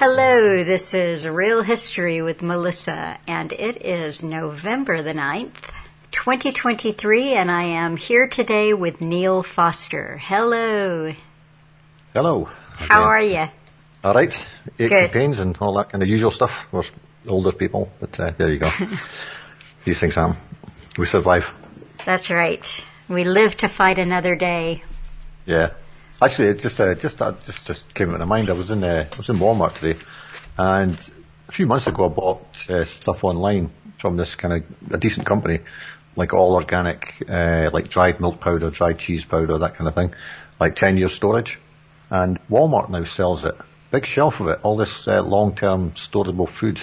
Hello, this is Real History with Melissa, and it is November the 9th, 2023, and I am here today with Neil Foster. Hello. Hello. How are you? All right. Aches and pains and all that kind of usual stuff. We're older people, but uh, there you go. These things happen. We survive. That's right. We live to fight another day. Yeah. Actually, it just uh, just uh, just just came into my mind. I was in uh, I was in Walmart today, and a few months ago I bought uh, stuff online from this kind of a decent company, like all organic, uh, like dried milk powder, dried cheese powder, that kind of thing, like ten year storage. And Walmart now sells it. Big shelf of it, all this uh, long term storable food.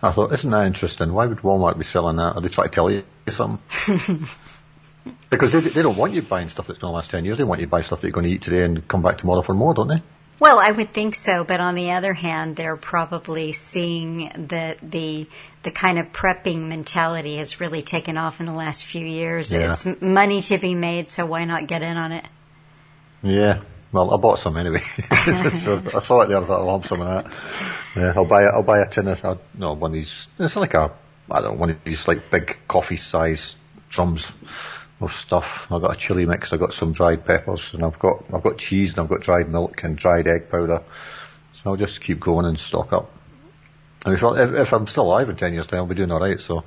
I thought, isn't that interesting? Why would Walmart be selling that? Are they trying to tell you something? Because they, they don't want you buying stuff that's going to last 10 years. They want you to buy stuff that you're going to eat today and come back tomorrow for more, don't they? Well, I would think so, but on the other hand, they're probably seeing that the the kind of prepping mentality has really taken off in the last few years. Yeah. It's money to be made, so why not get in on it? Yeah. Well, I bought some anyway. so I saw it there. I thought I'll have some of that. Yeah, I'll buy. I'll buy a tin of. uh, No, one of these. It's like a. I don't know. One of these like big coffee size drums of stuff. I've got a chili mix. I've got some dried peppers, and I've got I've got cheese, and I've got dried milk and dried egg powder. So I'll just keep going and stock up. And if, I- if, if I'm still alive in ten years' time, I'll be doing all right. So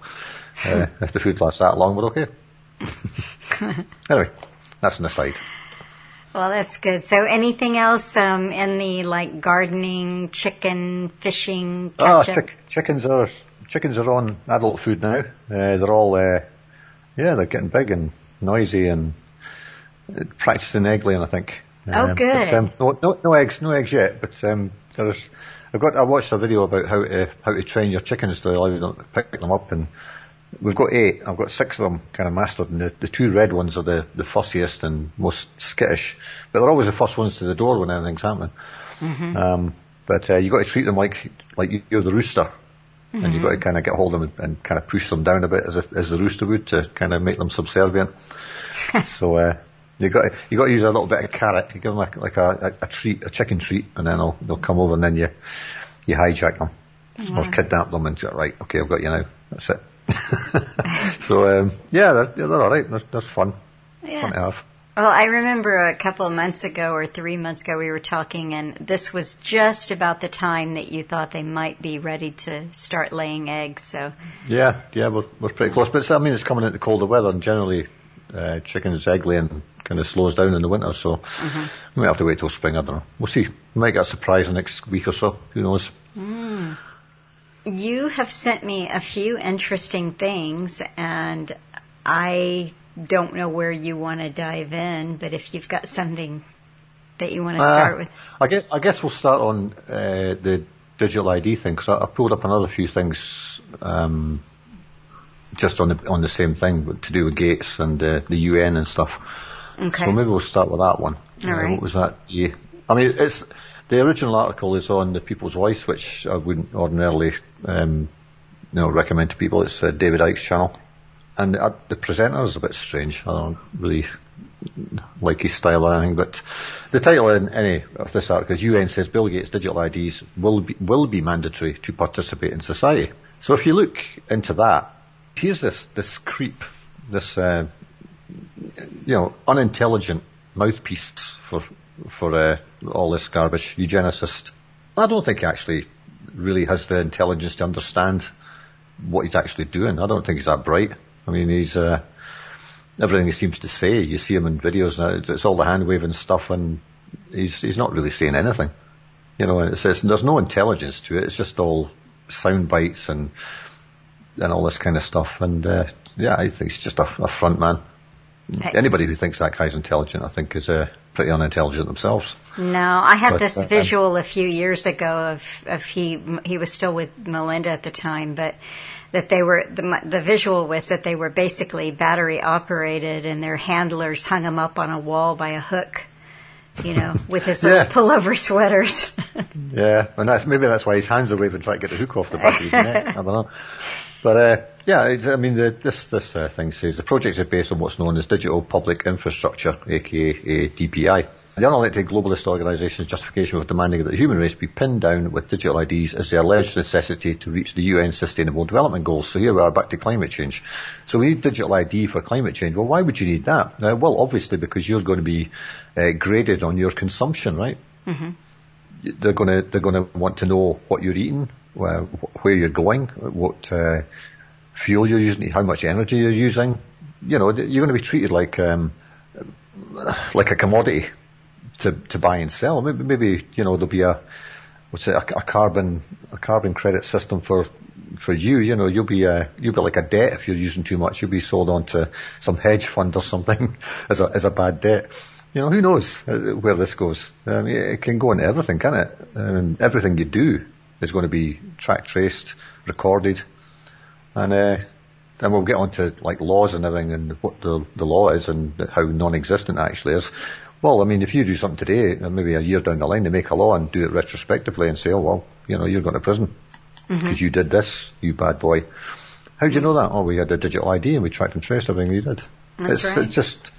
uh, if the food lasts that long, we're okay. anyway, that's an aside. Well, that's good. So, anything else um, in the like gardening, chicken, fishing, Oh, chick- chickens are chickens are on adult food now. Uh, they're all uh, yeah, they're getting big and noisy and uh, practicing egg laying. I think. Oh, Um, good. But, um, no, no, no eggs, no eggs yet. But um, there's. I've got. I watched a video about how to how to train your chickens to allow them to pick them up, and we've got eight. I've got six of them kind of mastered, and the, the two red ones are the the fussiest and most skittish. But they're always the first ones to the door when anything's happening. Um, but uh, you got to treat them like like you're the rooster, and you've got to kind of get hold of them and kind of push them down a bit as a, as the rooster would to kind of make them subservient. so uh, you got to, you got to use a little bit of carrot. You give them like, like a, a, a treat, a chicken treat, and then they'll they'll come over, and then you you hijack them or kidnap them and you're right. Okay, I've got you now. That's it. so um, yeah, they're, they're all right. They're, they're fun. Yeah. Fun to have. Well, I remember a couple of months ago or three months ago we were talking, and this was just about the time that you thought they might be ready to start laying eggs. So, Yeah, yeah, we're, we're pretty close. But it's, I mean, it's coming into colder weather, and generally, uh, chickens egg laying kind of slows down in the winter. So we might have to wait till spring. I don't know. We'll see. We might get a surprise in the next week or so. Who knows? you have sent me a few interesting things, and I don't know where you want to dive in, but if you've got something that you want to start Uh, with. I guess I guess we'll start on uh, the digital ID thing because I, I pulled up another few things um, just on the on the same thing but to do with Gates and uh, the UN and stuff. Okay. So maybe we'll start with that one. All Uh, right. What was that? Yeah. I mean, it's the original article is on the People's Voice, which I wouldn't ordinarily, um, you know, recommend to people. It's uh, David Icke's channel, and uh, the presenter is a bit strange. I don't really like his style or anything, but the title in any of this article is UN says Bill Gates digital IDs will be, will be mandatory to participate in society. So if you look into that, here's this, this creep, this, uh, you know, unintelligent mouthpiece for, for, uh, all this garbage, eugenicist. I don't think he actually really has the intelligence to understand what he's actually doing. I don't think he's that bright. I mean, he's, uh, everything he seems to say, you see him in videos now, it's- all the hand waving stuff and he's, he's not really saying anything. You know, and it's, it's, there's no intelligence to it. It's just all sound bites and, and all this kind of stuff. And, uh, yeah, I think he's just a, a front man. Anybody who thinks that guy's intelligent, I think is, uh, pretty unintelligent themselves. No, I had But, this uh, visual a few years ago of of he he was still with Melinda at the time, but that they were the the visual was that they were basically battery operated and their handlers hung him up on a wall by a hook, you know, with his little Yeah. pullover sweaters. Yeah, and that's maybe that's why his hands are waving, trying to get the hook off the back of his neck. I don't know, but uh, yeah, I mean, the, this this uh, thing says the projects are based on what's known as digital public infrastructure, aka DPI. The unelected globalist organisation's justification for demanding that the human race be pinned down with digital IDs is the alleged necessity to reach the UN Sustainable Development Goals. So here we are back to climate change. So we need digital ID for climate change. Well, why would you need that? Uh, well, obviously because you're going to be uh, graded on your consumption, right? Mm-hmm. They're going to they're going to want to know what you're eating, where, where you're going, what uh, fuel you're using, how much energy you're using. You know, you're going to be treated like um, like a commodity to, to buy and sell. Maybe, maybe you know there'll be a what's it, a, a, carbon a carbon credit system for for you. You know you'll be a, you'll be like a debt if you're using too much. You'll be sold on to some hedge fund or something as a as a bad debt. You know who knows uh, where this goes. Mean, it can go into everything, can it? Um, everything you do is going to be track traced, recorded, and uh, then we'll get on to like laws and everything and what the the law is and how non-existent it actually is. Well, I mean, if you do something today, maybe a year down the line, they make a law and do it retrospectively and say, oh, well, you know, you're going to prison because mm-hmm. you did this, you bad boy. How do you know that? Oh, we had a digital ID and we tracked and traced everything you did. That's it's, right. It's just,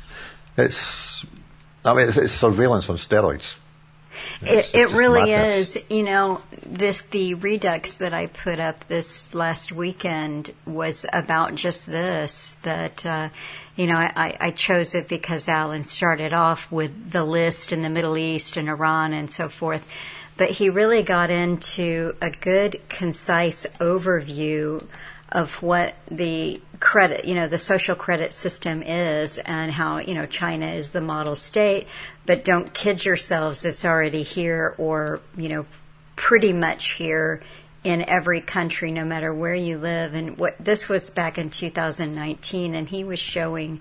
it's, I mean, it's, it's surveillance on steroids. It, it really madness. is. You know, this the redux that I put up this last weekend was about just this. That uh, you know, I, I chose it because Alan started off with the list in the Middle East and Iran and so forth. But he really got into a good, concise overview of what the credit, you know, the social credit system is and how, you know, China is the model state, but don't kid yourselves, it's already here or, you know, pretty much here in every country, no matter where you live. And what this was back in 2019, and he was showing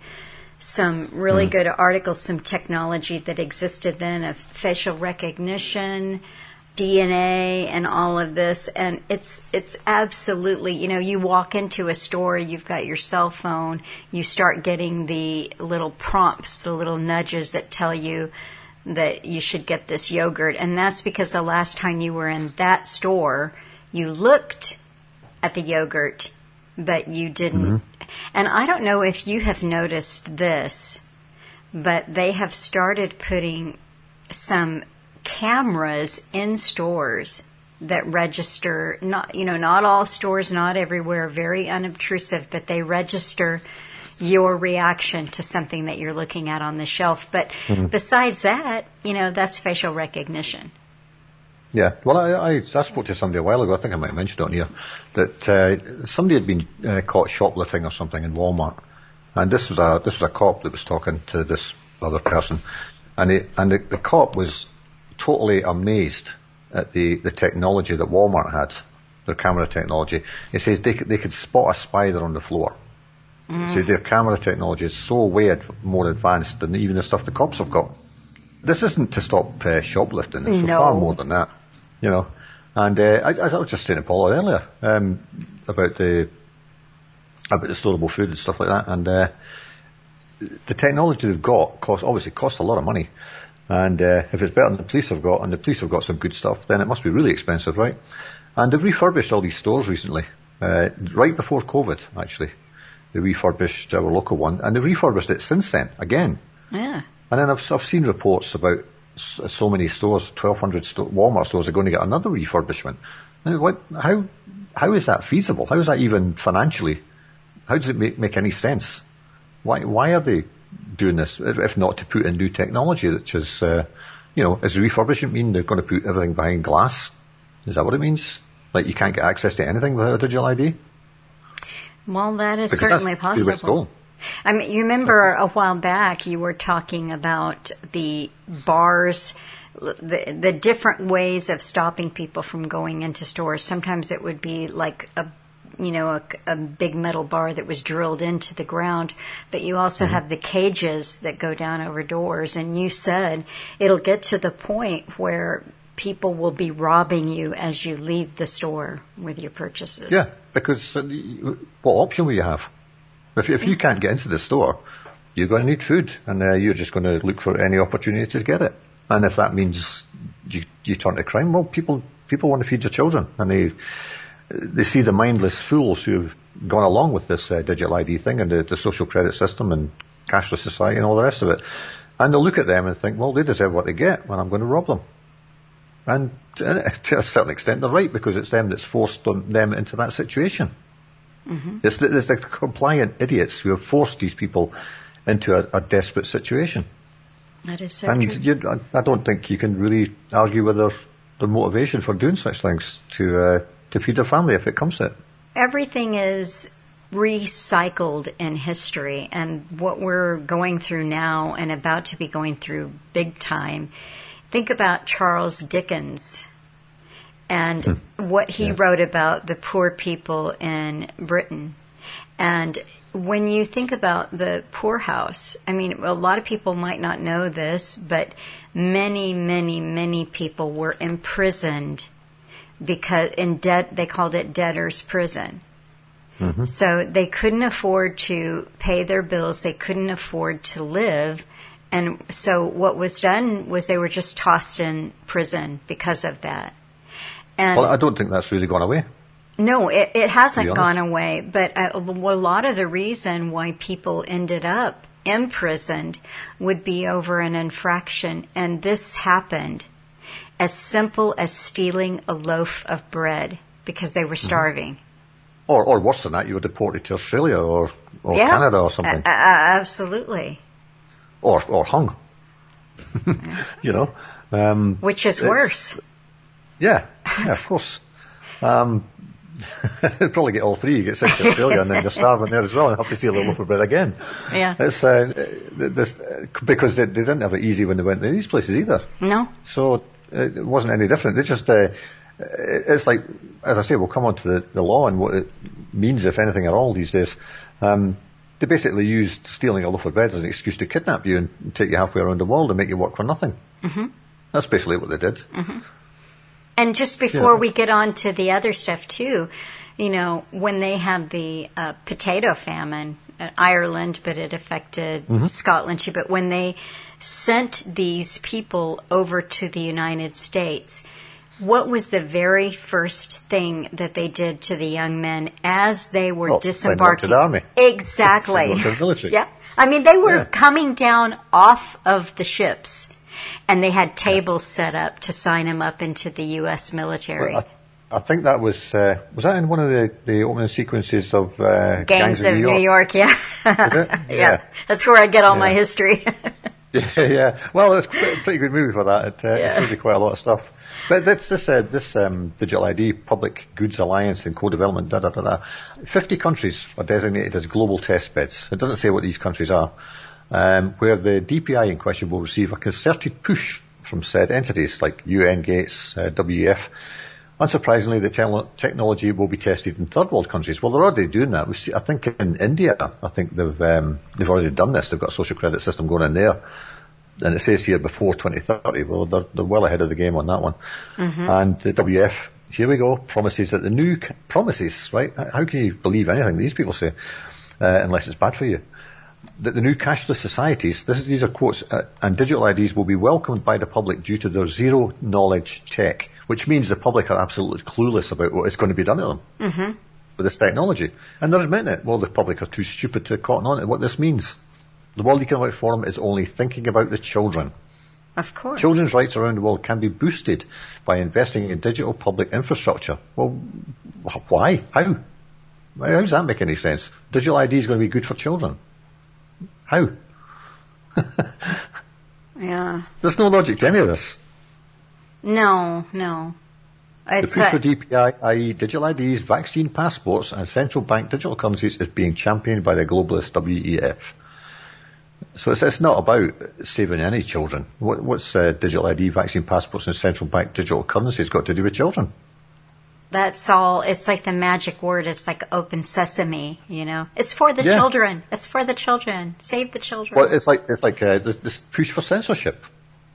some really mm. good articles, some technology that existed then of facial recognition, DNA, and all of this. And it's it's absolutely, you know, you walk into a store, you've got your cell phone, you start getting the little prompts, the little nudges that tell you that you should get this yogurt, and that's because the last time you were in that store you looked at the yogurt, but you didn't. Mm-hmm. And I don't know if you have noticed this, but they have started putting some cameras in stores that register not you know not all stores not everywhere very unobtrusive but they register your reaction to something that you're looking at on the shelf but mm-hmm. besides that you know that's facial recognition yeah, well, I, I, I, spoke to somebody a while ago. I think I might have mentioned it on here that uh, somebody had been uh, caught shoplifting or something in Walmart, and this was a this was a cop that was talking to this other person, and he, and the, the cop was totally amazed at the the technology that Walmart had, their camera technology. He says they could, they could spot a spider on the floor. Mm. So their camera technology is so way ad- more advanced than even the stuff the cops have got. This isn't to stop uh, shoplifting. It's no. far more than that you know. And uh, as I was just saying to Paul earlier um, about the about the storable food and stuff like that, and uh, the technology they've got costs obviously costs a lot of money. And uh, if it's better than the police have got, and the police have got some good stuff, then it must be really expensive, right? And they've refurbished all these stores recently, uh, right before COVID, actually. They refurbished our local one, and they refurbished it since then again. Yeah. And then I've, I've seen reports about so many stores, 1,200 sto- Walmart stores are going to get another refurbishment. What, how, how is that feasible? How is that even financially? How does it make, make any sense? Why, why are they doing this if not to put in new technology, which is, uh, you know, does refurbishment mean they're going to put everything behind glass? Is that what it means? Like you can't get access to anything without a digital ID? Well, that is because certainly possible. I mean, you remember a while back you were talking about the bars, the, the different ways of stopping people from going into stores. Sometimes it would be like a you know, a, a, big metal bar that was drilled into the ground, but you also mm-hmm. have the cages that go down over doors. And you said it'll get to the point where people will be robbing you as you leave the store with your purchases. Yeah, because uh, what option will you have? If, if you can't get into the store, you're going to need food, and uh, you're just going to look for any opportunity to get it. And if that means you, you turn to crime, well, people people want to feed their children, and they they see the mindless fools who've gone along with this uh, digital ID thing and the, the social credit system and cashless society and all the rest of it. And they'll look at them and think, well, they deserve what they get when I'm going to rob them. And to a certain extent, they're right because it's them that's forced them into that situation. Mm-hmm. It's, the, it's the compliant idiots who have forced these people into a, a desperate situation. That is so and. You, I don't think you can really argue with their, their motivation for doing such things to uh, to feed their family if it comes to it. Everything is recycled in history, and what we're going through now and about to be going through big time. Think about Charles Dickens and hmm. what he yeah. wrote about the poor people in Britain. And when you think about the poorhouse, I mean, a lot of people might not know this, but many, many, many people were imprisoned because in debt, they called it debtor's prison. Mm-hmm. So they couldn't afford to pay their bills. They couldn't afford to live. And so what was done was they were just tossed in prison because of that. And well, I don't think that's really gone away. No, it, it hasn't gone away. But a, uh, a lot of the reason why people ended up imprisoned would be over an infraction. And this happened as simple as stealing a loaf of bread because they were mm-hmm. starving. Mm-hmm. Or, or worse than that, you were deported to Australia or, or yeah, Canada or something. A- absolutely. Or, or hung. you know. Um, Which is worse. Yeah, yeah, of course. Um, they'd probably get all three. You get sent to Australia and then you're starving there as well and have to steal a loaf of bread again. Yeah. It's, uh, this, because they, they, didn't have it easy when they went to these places either. No. So it wasn't any different. They just, uh, it's like, as I say, we'll come on to the, the law and what it means, if anything at all, these days. Um, they basically used stealing a loaf of bread as an excuse to kidnap you and take you halfway around the world and make you work for nothing. Mm-hmm. That's basically what they did. Mm-hmm. And just before yeah. we get on to the other stuff too, you know, when they had the uh, potato famine in Ireland, but it affected mm-hmm. Scotland too, but when they sent these people over to the United States, what was the very first thing that they did to the young men as they were well, disembarking? the army. Exactly. the yeah. I mean, they were yeah. coming down off of the ships and they had tables set up to sign them up into the U.S. military. Well, I, I, think that was uh, was that in one of the, the opening sequences of uh, Gangs, Gangs of, New York. New York yeah. yeah. yeah, that's where I get all yeah. my history. yeah, yeah. Well, it's a pretty good movie for that. It, uh, yeah. it shows you quite a lot of stuff. But this this uh, this um, digital ID Public Goods Alliance and co-development da da da da. Fifty countries are designated as global test beds. It doesn't say what these countries are um, where the DPI in question will receive a concerted push from said entities like UN, Gates, uh, WEF. Unsurprisingly, the te- technology will be tested in third world countries. Well, they're already doing that. We see, I think in India, I think they've um, they've already done this. They've got a social credit system going in there, and it says here before 2030. Well, they're, they're well ahead of the game on that one. Mm-hmm. And the WF, here we go, promises that the new promises, right? How can you believe anything these people say uh, unless it's bad for you? that the new cashless societies, this, these are quotes, uh, and digital IDs will be welcomed by the public due to their zero knowledge tech, which means the public are absolutely clueless about what is going to be done to them mm-hmm. with this technology. And they're admitting it. Well, the public are too stupid to cotton on to what this means. The World Economic Forum is only thinking about the children. Of course. Children's rights around the world can be boosted by investing in digital public infrastructure. Well, why? How? How does that make any sense? Digital ID is going to be good for children. How? yeah. There's no logic to any of this. No, no. It's the push for DPI, i.e. digital IDs, vaccine passports and central bank digital currencies is being championed by the globalist WEF. So it's, it's not about saving any children. What, what's uh, digital ID, vaccine passports and central bank digital currencies got to do with children? that's all it's like the magic word it's like open sesame you know it's for the yeah. children it's for the children save the children well it's like it's like uh, this, this, push for censorship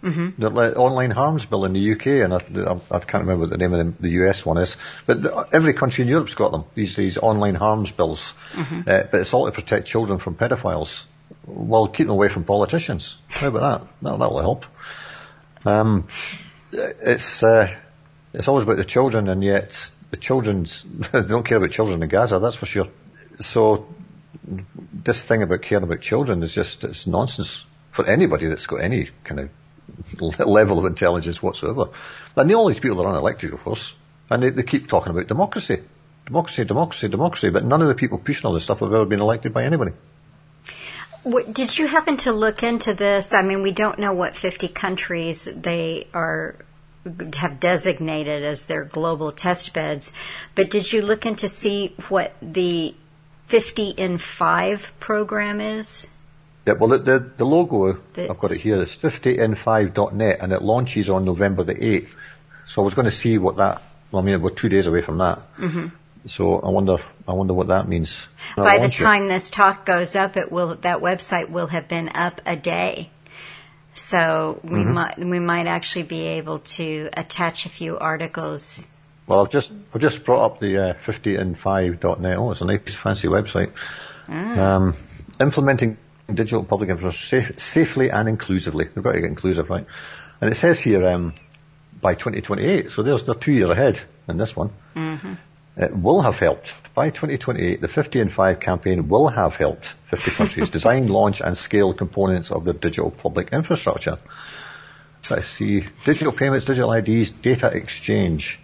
mm-hmm. the online harms bill in the UK and I, I, can't remember what the name of the, the US one is but the, every country in Europe's got them these these online harms bills mm-hmm. uh, but it's all to protect children from pedophiles while keeping them away from politicians how about that that that'll help um, it's uh, it's always about the children, and yet the children's they don't care about children in Gaza. That's for sure. So this thing about caring about children is just it's nonsense. for anybody that's got any kind of level of intelligence whatsoever. And all these people that are unelected, of course, and they, they keep talking about democracy. Democracy, democracy, democracy, but none of the people pushing all this stuff have ever been elected by anybody. Did you happen to look into this? I mean, we don't know what 50 countries they are have designated as their global test beds, but did you look into see what the 50 in 5 program is? Yeah, well, the, the, the logo, That's... I've got it here, is 50in5.net and it launches on November the 8th. So I was going to see what that, well, I mean, we're two days away from that. Mm-hmm. So I wonder, I wonder what that means. By the time it. this talk goes up, it will that website will have been up a day. So we mm-hmm. might we might actually be able to attach a few articles. Well, I've just I've just brought up the uh, 50in5.net. Oh, it's a nice fancy website. Ah. Um, implementing digital public infrastructure safe, safely and inclusively. We've got to get inclusive, right? And it says here um, by 2028. So there's they're two years ahead in this one. Mm-hmm. It will have helped. By 2028, the 50 in 5 campaign will have helped 50 countries design, launch and scale components of their digital public infrastructure. Let's see. Digital payments, digital IDs, data exchange.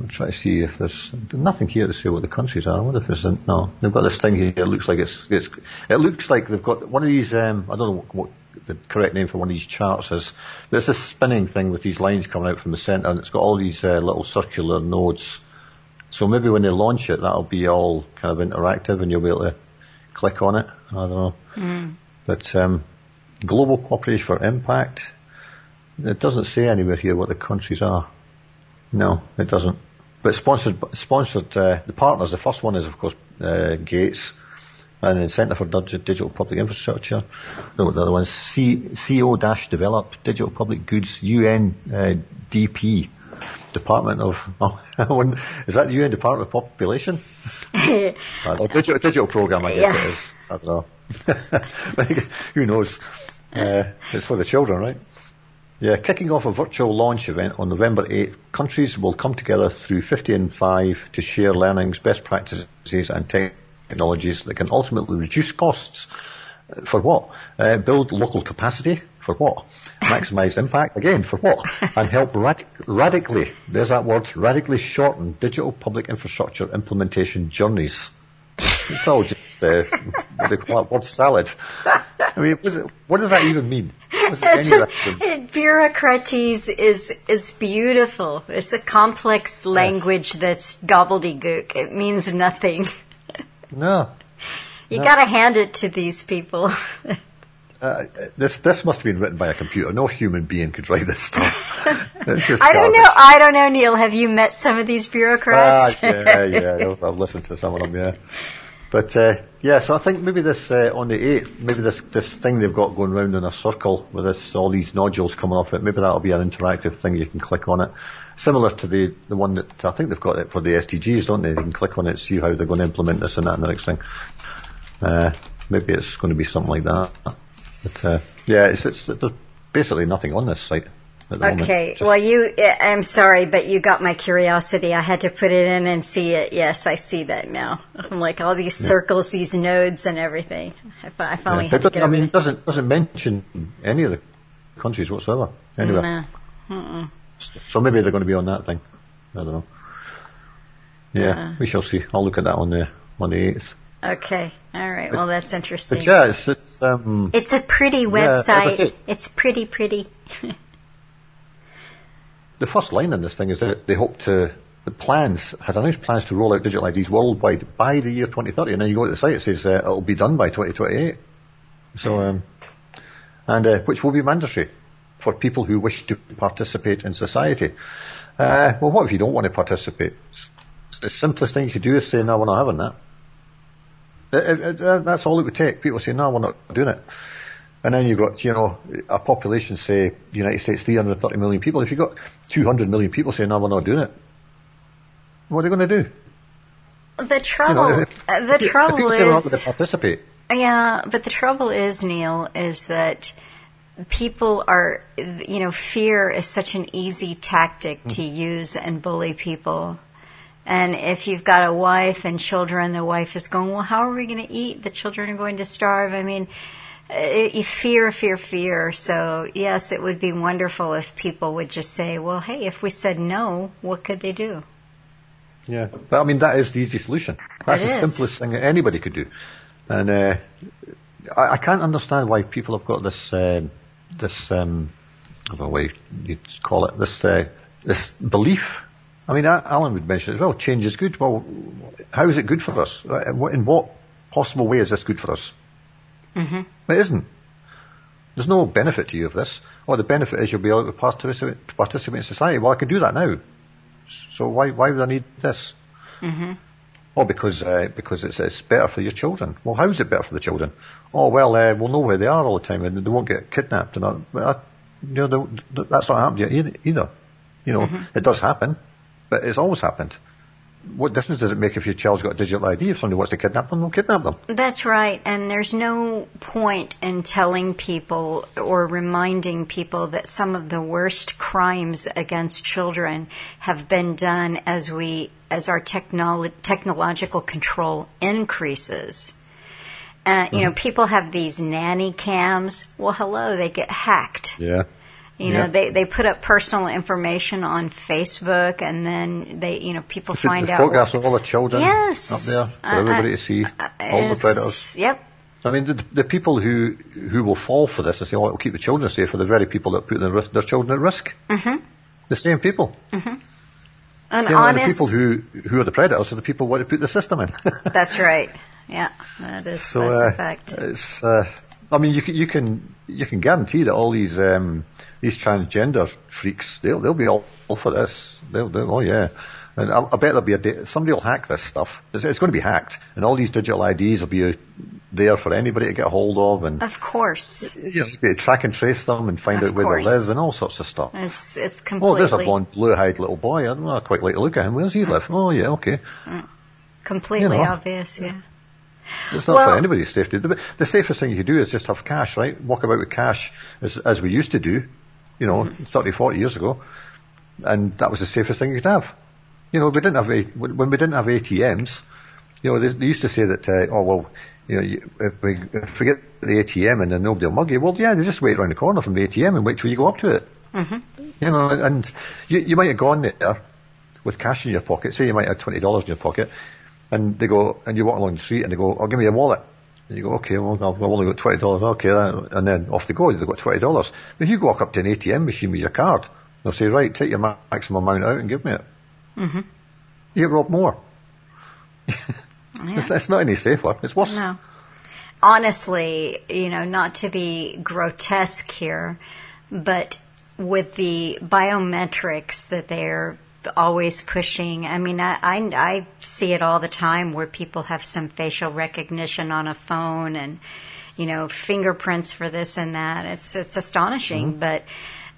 I'm trying to see if there's, nothing here to say what the countries are. I wonder if there's, no. They've got this thing here. It looks like it's, it's it looks like they've got one of these, um, I don't know what, what the correct name for one of these charts is, but it's a spinning thing with these lines coming out from the center and it's got all these uh, little circular nodes so maybe when they launch it, that'll be all kind of interactive and you'll be able to click on it. I don't know. Mm. But um, Global Cooperation for Impact, it doesn't say anywhere here what the countries are. No, it doesn't. But sponsored, sponsored uh, the partners. The first one is of course uh, Gates, and then Centre for Digital Public Infrastructure. No, the other one's C, CO-Develop Digital Public Goods UNDP. Uh, Department of, oh, is that the UN Department of Population? uh, digital, digital program, I guess yeah. it is. I don't know. Who knows? Uh, it's for the children, right? Yeah, kicking off a virtual launch event on November 8th, countries will come together through 50 in 5 to share learnings, best practices and technologies that can ultimately reduce costs. For what? Uh, build local capacity, for what? Maximize impact, again, for what? And help radic- radically, there's that word, radically shorten digital public infrastructure implementation journeys. It's all just, uh, what they call it, word salad. I mean, what does that even mean? bureaucratese is is beautiful. It's a complex language that's gobbledygook. It means nothing. No. You no. gotta hand it to these people. Uh, this this must have been written by a computer. No human being could write this stuff. I don't know. I don't know, Neil. Have you met some of these bureaucrats? Ah, yeah, yeah. I've, listened to some of them. Yeah, but uh, yeah. So I think maybe this uh, on the eighth, maybe this this thing they've got going round in a circle with this all these nodules coming off it. Maybe that'll be an interactive thing. You can click on it, similar to the the one that I think they've got it for the SDGs, don't they? You can click on it, see how they're going to implement this and that and the next thing. Uh, maybe it's going to be something like that. But, uh, yeah, it's, it's, there's basically nothing on this site. Okay, well, you, I'm sorry, but you got my curiosity. I had to put it in and see it. Yes, I see that now. I'm like all these circles, yeah. these nodes, and everything. I, finally yeah. had to get. I mean, it doesn't doesn't mention any of the countries whatsoever. Anyway, no. so maybe they're going to be on that thing. I don't know. Yeah, we shall see. I'll look at that on the on the eighth. Okay. All right. Well, that's interesting. But yeah, it's it's, um, it's a pretty website. Yeah, it's pretty pretty. the first line in this thing is that they hope to the plans has announced plans to roll out digital IDs worldwide by the year 2030, and then you go to the site it says uh, it'll be done by 2028. So, um, and uh, which will be mandatory for people who wish to participate in society. Uh, well, what if you don't want to participate? the simplest thing you could do is say, no, we're not having that. It, it, it, that's all it would take. People say, no, we're not doing it. And then you've got, you know, a population, say, the United States, 330 million people. If you've got 200 million people saying, no, we're not doing it, what are they going to do? The trouble, you know, if, uh, the if, trouble if is, they're not going to participate. Yeah, but the trouble is, Neil, is that people are, you know, fear is such an easy tactic mm. to use and bully people. And if you've got a wife and children, the wife is going, well, how are we going to eat? The children are going to starve. I mean, uh, fear, fear, fear. So yes, it would be wonderful if people would just say, "Well, hey, if we said no, what could they do?" Yeah, but I mean that is the easy solution. That's It the is. simplest thing that anybody could do, and uh, I, I can't understand why people have got this um this um, I don't know what you'd call it this uh, this belief. I mean, Alan would mention as well. Change is good. Well, how is it good for us? In what- possible way is this good for us? hmm It isn't. There's no benefit to you of this. Or the benefit is you'll be able to participate, to participate in society. Well, I can do that now. So why why would I need this? hmm Oh, because uh, because it's it's better for your children. Well, how is it better for the children? Oh, well, uh, we'll know where they are all the time, and they won't get kidnapped. And. But I, you know, that's not happened yet either- either. You know, it does happen, but it's always happened. What difference does it make if your child's got a digital ID? If somebody wants to kidnap them, they'll kidnap them. That's right. And there's no point in telling people or reminding people that some of the worst crimes against children have been done as we, as our technolo- technological control increases. Uh, you know, people have these nanny cams. Well, hello, they get hacked. Yeah. You know, they, they put up personal information on Facebook and then they, you know, people find the out. photographs of all the children Yes. up there for I- I- everybody to see, all the predators. Yep. I mean, the, the people who who will fall for this and say, "Oh, it'll keep the children safe," are the very people that put their, their children at risk. Mm-hmm. The same people. An You know, and the honest. people who who are the predators are the people who want to put the system in. That's right. Yeah, that is so that's uh, a fact. it's. Uh, I mean, you can you can you can guarantee that all these um, these transgender freaks they'll they'll be all, all for this. They'll, they'll oh yeah. And I, I bet there'll be a day, somebody will hack this stuff. It's, it's going to be hacked, and all these digital IDs will be there for anybody to get hold of, and Of course, you know, to track and trace them and find Of out where course. they live and all sorts of stuff. it's it's completely. Oh, there's a blonde, blue-eyed little boy. I don't know. I quite like to look at him. Where's he live? Oh, yeah, okay. Mm. completely you know. obvious. Yeah. It's not Well- for anybody's safety. The, the safest thing you can do is just have cash, right? Walk about with cash as, as we used to do, you know, Mm-hmm. 30, 40 years ago. And that was the safest thing you could have. You know, we didn't have, A- when we didn't have ATMs, you know, they, they used to say that, uh, oh, well, you know, you, if we, if we get the ATM and then nobody will mug you, well, yeah, they just wait around the corner from the ATM and wait till you go up to it. Mm-hmm. You know, and you, you might have gone there with cash in your pocket. Say you might have twenty dollars in your pocket, and they go, and you walk along the street, and they go, "Oh, give me your wallet." And you go, "Okay, well, I've only got twenty dollars." Okay, then- and then off they go. They've got twenty dollars. If you walk up to an ATM machine with your card, they'll say, "Right, take your maximum amount out and give me it." Mm-hmm. You get robbed more. It's, it's not any safer. It's worse. No. Honestly, you know, not to be grotesque here, but with the biometrics that they're always pushing, I mean, I, I, I see it all the time where people have some facial recognition on a phone and, you know, fingerprints for this and that. It's, it's astonishing, but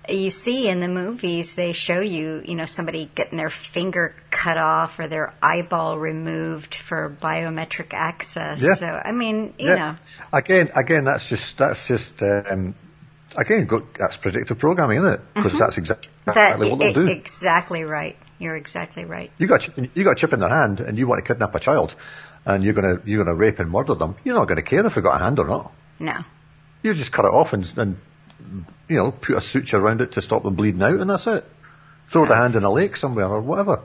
you see in the movies they show you you know somebody getting their finger cut off or their eyeball removed for biometric access Yeah. so i mean you Yeah. know Again, again, that's just that's just um, again, that's predictive programming, isn't it? Because that's exactly Mm-hmm. that what they'll do. exactly right you're exactly right You got you got a chip in their hand, and you want to kidnap a child, and you're gonna you're gonna rape and murder them. You're not gonna care if they've got a hand or not. no You just cut it off and and you know put a suture around it to stop them bleeding out, and that's it. Throw the hand in a lake somewhere or whatever,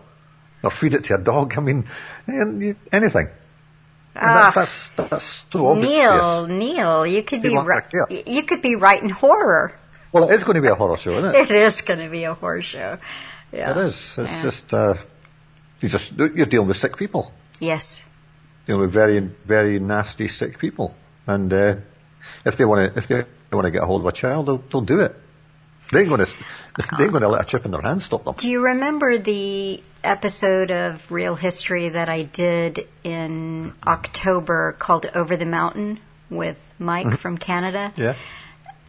or feed it to a dog. I mean, anything. Ah. that's, that's that's so obvious. neil neil you could be right you could be writing horror Well, it is going to be a horror show, isn't it? it is going to be a horror show yeah It is. It's Yeah. just uh, you just you're dealing with sick people. yes dealing with very, very nasty, sick people. And uh, if they want to, if they want to get a hold of a child, they'll, they'll do it. They ain't going to, they ain't going to let a chip in their hand stop them. Do you remember the episode of Real History that I did in October called Over the Mountain with Mike mm-hmm. from Canada? Yeah.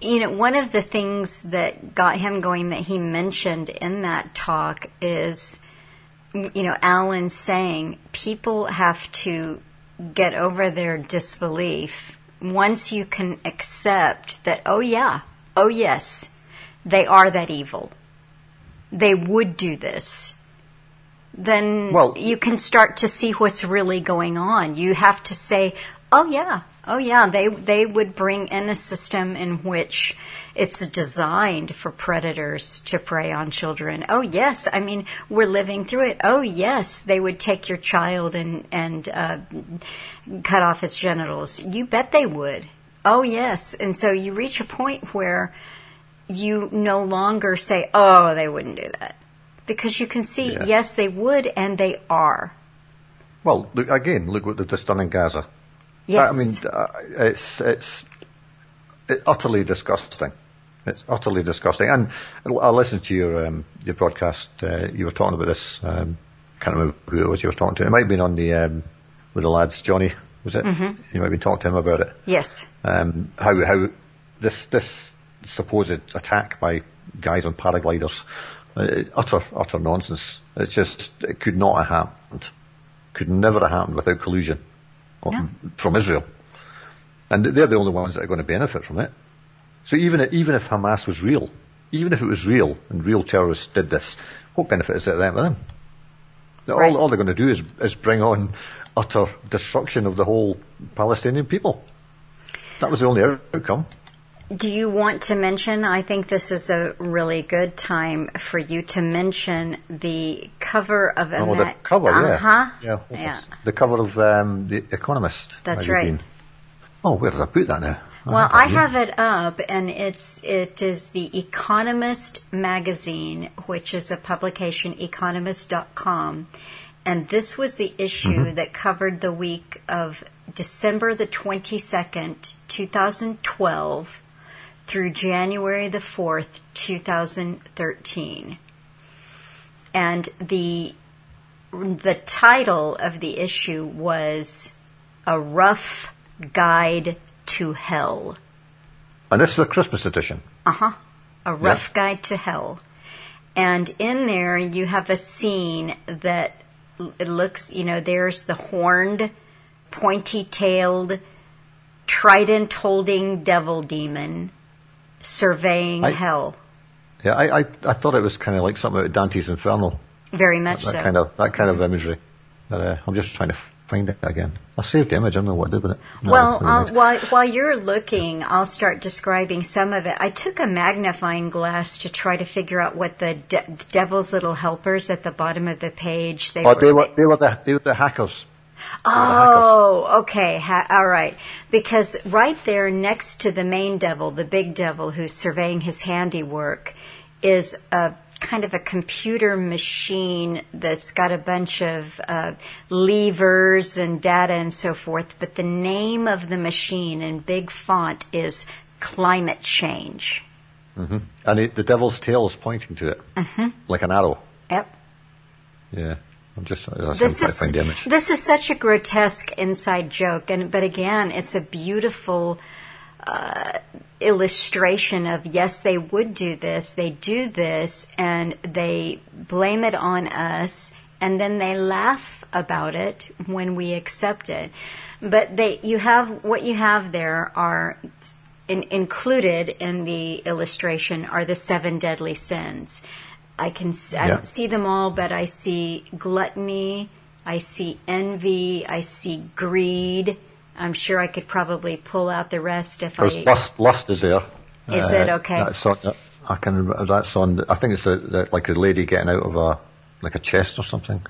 You know, one of the things that got him going that he mentioned in that talk is, you know, Alan saying people have to get over their disbelief once you can accept that, oh yeah, oh yes, they are that evil. They would do this. Then Well- you can start to see what's really going on. You have to say, oh yeah, Oh yeah, they they would bring in a system in which it's designed for predators to prey on children. Oh yes, I mean we're living through it. Oh yes, they would take your child and and uh, cut off its genitals. You bet they would. Oh yes, and so you reach a point where you no longer say, "Oh, they wouldn't do that," because you can see, Yeah. yes, they would, and they are. Well, look, again, look what they've just done in Gaza. Yes, I mean, uh, it's it's it's utterly disgusting. It's utterly disgusting. And I listened to your um, your broadcast. Uh, you were talking about this. Um, can't remember who it was you were talking to. It might have been on the um, with the lads, Johnny. Was it? Mm-hmm. You might have been talking to him about it. yes, Um, how how this this supposed attack by guys on paragliders, uh, utter utter nonsense. It's just it could not have happened. Could never have happened without collusion No. from Israel, and they're the only ones that are going to benefit from it. So even if, even if Hamas was real, even if it was real and real terrorists did this, what benefit is it to them? them? Right. All, all they're going to do is, is bring on utter destruction of the whole Palestinian people. That was the only outcome. Do you want to mention? I think this is a really good time for you to mention the cover of a Oh, the ma- cover, yeah. Uh-huh. Yeah, what Yeah. The cover of um, The Economist. That's magazine. right. Oh, where did I put that now? Well, I have it up, and it's it is the Economist magazine, which is a publication, economist.com, and this was the issue Mm-hmm. that covered the week of December the twenty second, two thousand twelve, through January the fourth, two thousand thirteen, and the the title of the issue was a rough guide to hell. And this is a Christmas edition. Uh huh. A rough guide to hell. And in there, you have a scene that it looks, you know, there's the horned, pointy tailed, trident holding devil demon surveying I- hell. Yeah, I, I, I thought it was kind of like something out of Dante's Inferno. Very much That so. kind of that kind of imagery. But, uh, I'm just trying to find it again. I saved the image. I don't know what to do with it. No, Well, uh, while while you're looking, I'll start describing some of it. I took a magnifying glass to try to figure out what the de- devil's little helpers at the bottom of the page. They oh, they were they were the they were the hackers. Oh, okay. Ha- all right. Because right there next to the main devil, the big devil who's surveying his handiwork, is a kind of a computer machine that's got a bunch of uh, levers and data and so forth. But the name of the machine in big font is climate change. And it, the devil's tail is pointing to it, mm-hmm. like an arrow. Yep. Yeah, I'm just This is this is such a grotesque inside joke, and but again, it's a beautiful uh, illustration of yes, they would do this, they do this, and they blame it on us, and then they laugh about it when we accept it. But they, you have what you have there are in, included in the illustration are the seven deadly sins. I can I Yeah. don't see them all, but I see gluttony, I see envy, I see greed. I'm sure I could probably pull out the rest if There's I. lust, lust is there. Uh, it? Okay. That's on. I can. That's on. I think it's a, like a lady getting out of a like a chest or something.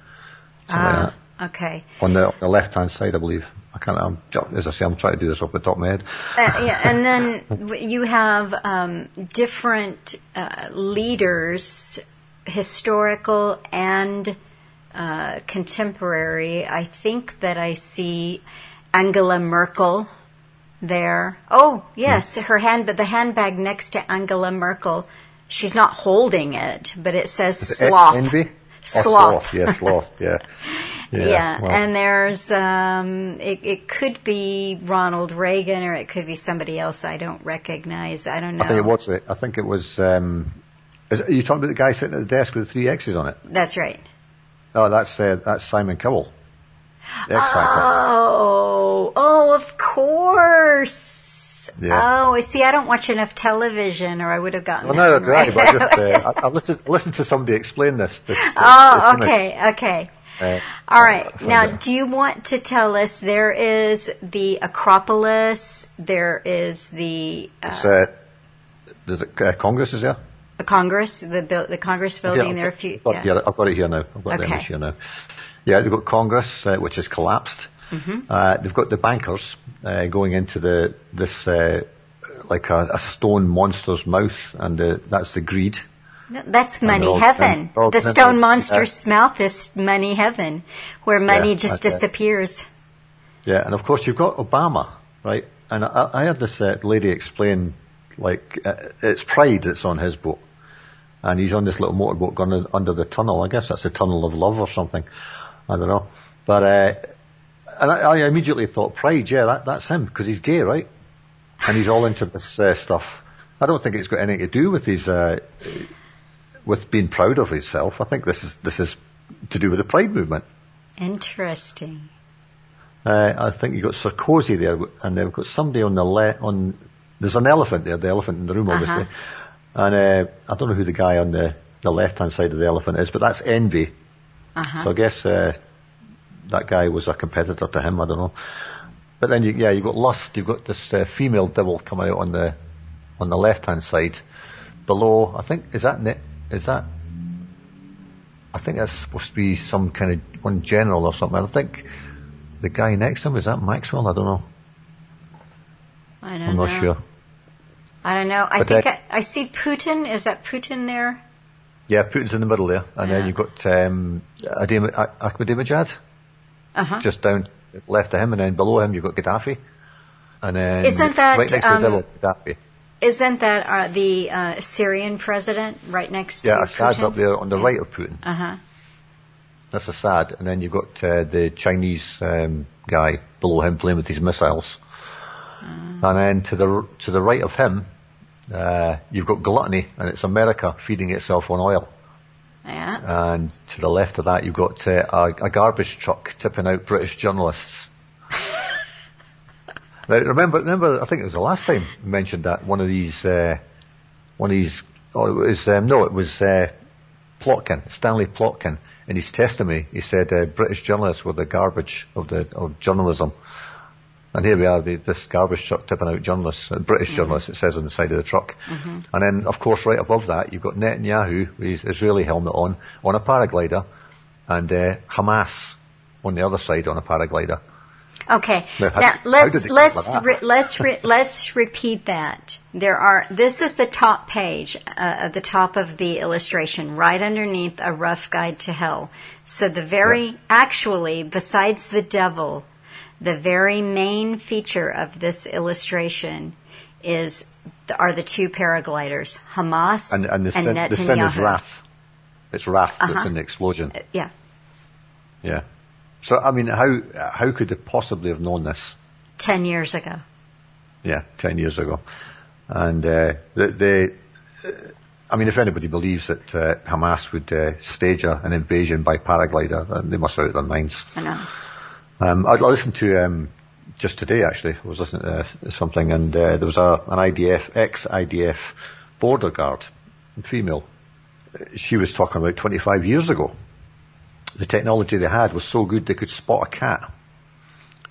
Something like Ah, that. okay. On the, the left hand side, I believe. I can't. I'm, as I say, I'm trying to do this off the top of my head. Uh, yeah, and then you have um, different uh, leaders, historical and uh, contemporary. I think that I see Angela Merkel there. Oh, yes, Hmm. her hand, but the handbag next to Angela Merkel, she's not holding it, but it says Is it en- sloth. Oh, Sloth. Yeah, sloth. Yeah. Yeah. Yeah, well, and there's um, it, it could be Ronald Reagan or it could be somebody else I don't recognize. I don't know. I think it was. I think it was. Um, is, are you talking about the guy sitting at the desk with the three X's on it? That's right. Oh, that's uh, that's Simon Cowell. The X Factor. Oh, oh, of course. Yeah. Oh, see, I don't watch enough television, or I would have gotten. Well, one that's right. right. But I just uh, I, I listened, listened to somebody explain this. this oh, this image. okay, okay. Uh, All right. I'll Now, do you want to tell us there is the Acropolis, there is the It's, uh, there's a, uh, Congress is there. Uh, Congress, the the Congress building Yeah, there. A few, I've got, yeah. here, I've got it here now. I've got the Okay. image here now. Yeah, they've got Congress, uh, which has collapsed. Mm-hmm. Uh, they've got the bankers uh, going into the this uh, like a, a stone monster's mouth, and uh, that's the greed. No, That's money all- heaven. and they're all The stone monster's mouth is money heaven, where money Yeah, just that's it. disappears. Yeah, and of course you've got Obama, right? And I, I had this uh, lady explain, like, uh, it's Pride that's on his boat. And he's on this little motorboat going under the tunnel. I guess that's the tunnel of love or something. I don't know. But, uh, and I, I immediately thought, Pride, yeah, that, that's him, because he's gay, right? And he's all into this uh, stuff. I don't think it's got anything to do with his, uh, with being proud of himself. I think this is, this is to do with the Pride movement. Interesting. Uh, I think you've got Sarkozy there, and they've got somebody on the left. On there's an elephant there, the elephant in the room, obviously. And uh, I don't know who the guy on the the left hand side of the elephant is, but that's Envy. Uh-huh. So I guess uh, that guy was a competitor to him. I don't know. But then, you, yeah, you've got Lust. You've got this uh, female devil coming out on the on the left hand side. Below, I think is that is that. I think that's supposed to be some kind of one general or something. I think the guy next to him is that Maxwell. I don't know. I don't I'm know. not sure. I don't know. I But think I, I see Putin. Is that Putin there? Yeah, Putin's in the middle there, and Yeah. then you've got um, Ahmadinejad Uh huh. just down left of him, and then below him you've got Gaddafi, and then Isn't that, right next to um, the devil, Gaddafi? Isn't that uh, the uh, Syrian president right next Yeah, to Assad's Putin? up there on the right of Putin. Uh huh. That's Assad, and then you've got uh, the Chinese um, guy below him playing with his missiles, Mm. and then to the to the right of him, uh, you've got gluttony, and it's America feeding itself on oil. Yeah. And to the left of that, you've got uh, a, a garbage truck tipping out British journalists. now, remember, remember, I think it was the last time we mentioned that one of these, uh, one of these, oh, it was, um, no, it was, uh, Plotkin, Stanley Plotkin. In his testimony, he said, uh, British journalists were the garbage of the, of journalism. And here we are, the, this garbage truck tipping out journalists, uh, British journalists, it says on the side of the truck. And then, of course, right above that, you've got Netanyahu with his Israeli helmet on, on a paraglider, and uh, Hamas on the other side on a paraglider. Okay. Now, how- Now let's did they come let's re- let's re- let's repeat that. There are. This is the top page, uh, at the top of the illustration, right underneath a rough guide to hell. So the very Yeah. actually, besides the devil, the very main feature of this illustration is are the two paragliders, Hamas And, and the, sin, Netanyahu. the sin is wrath. It's wrath Uh-huh. that's in the explosion. Uh, Yeah. Yeah. So, I mean, how, how could they possibly have known this? Ten years ago. Yeah, 10 years ago. And, uh, they, they uh, I mean, if anybody believes that, uh, Hamas would, uh, stage a, an invasion by paraglider, then they must be out of their minds. I know. Um, I, I listened to um, just today actually. I was listening to uh, something, and uh, there was a an IDF ex IDF border guard, female. She was talking about 25 years ago. The technology they had was so good they could spot a cat.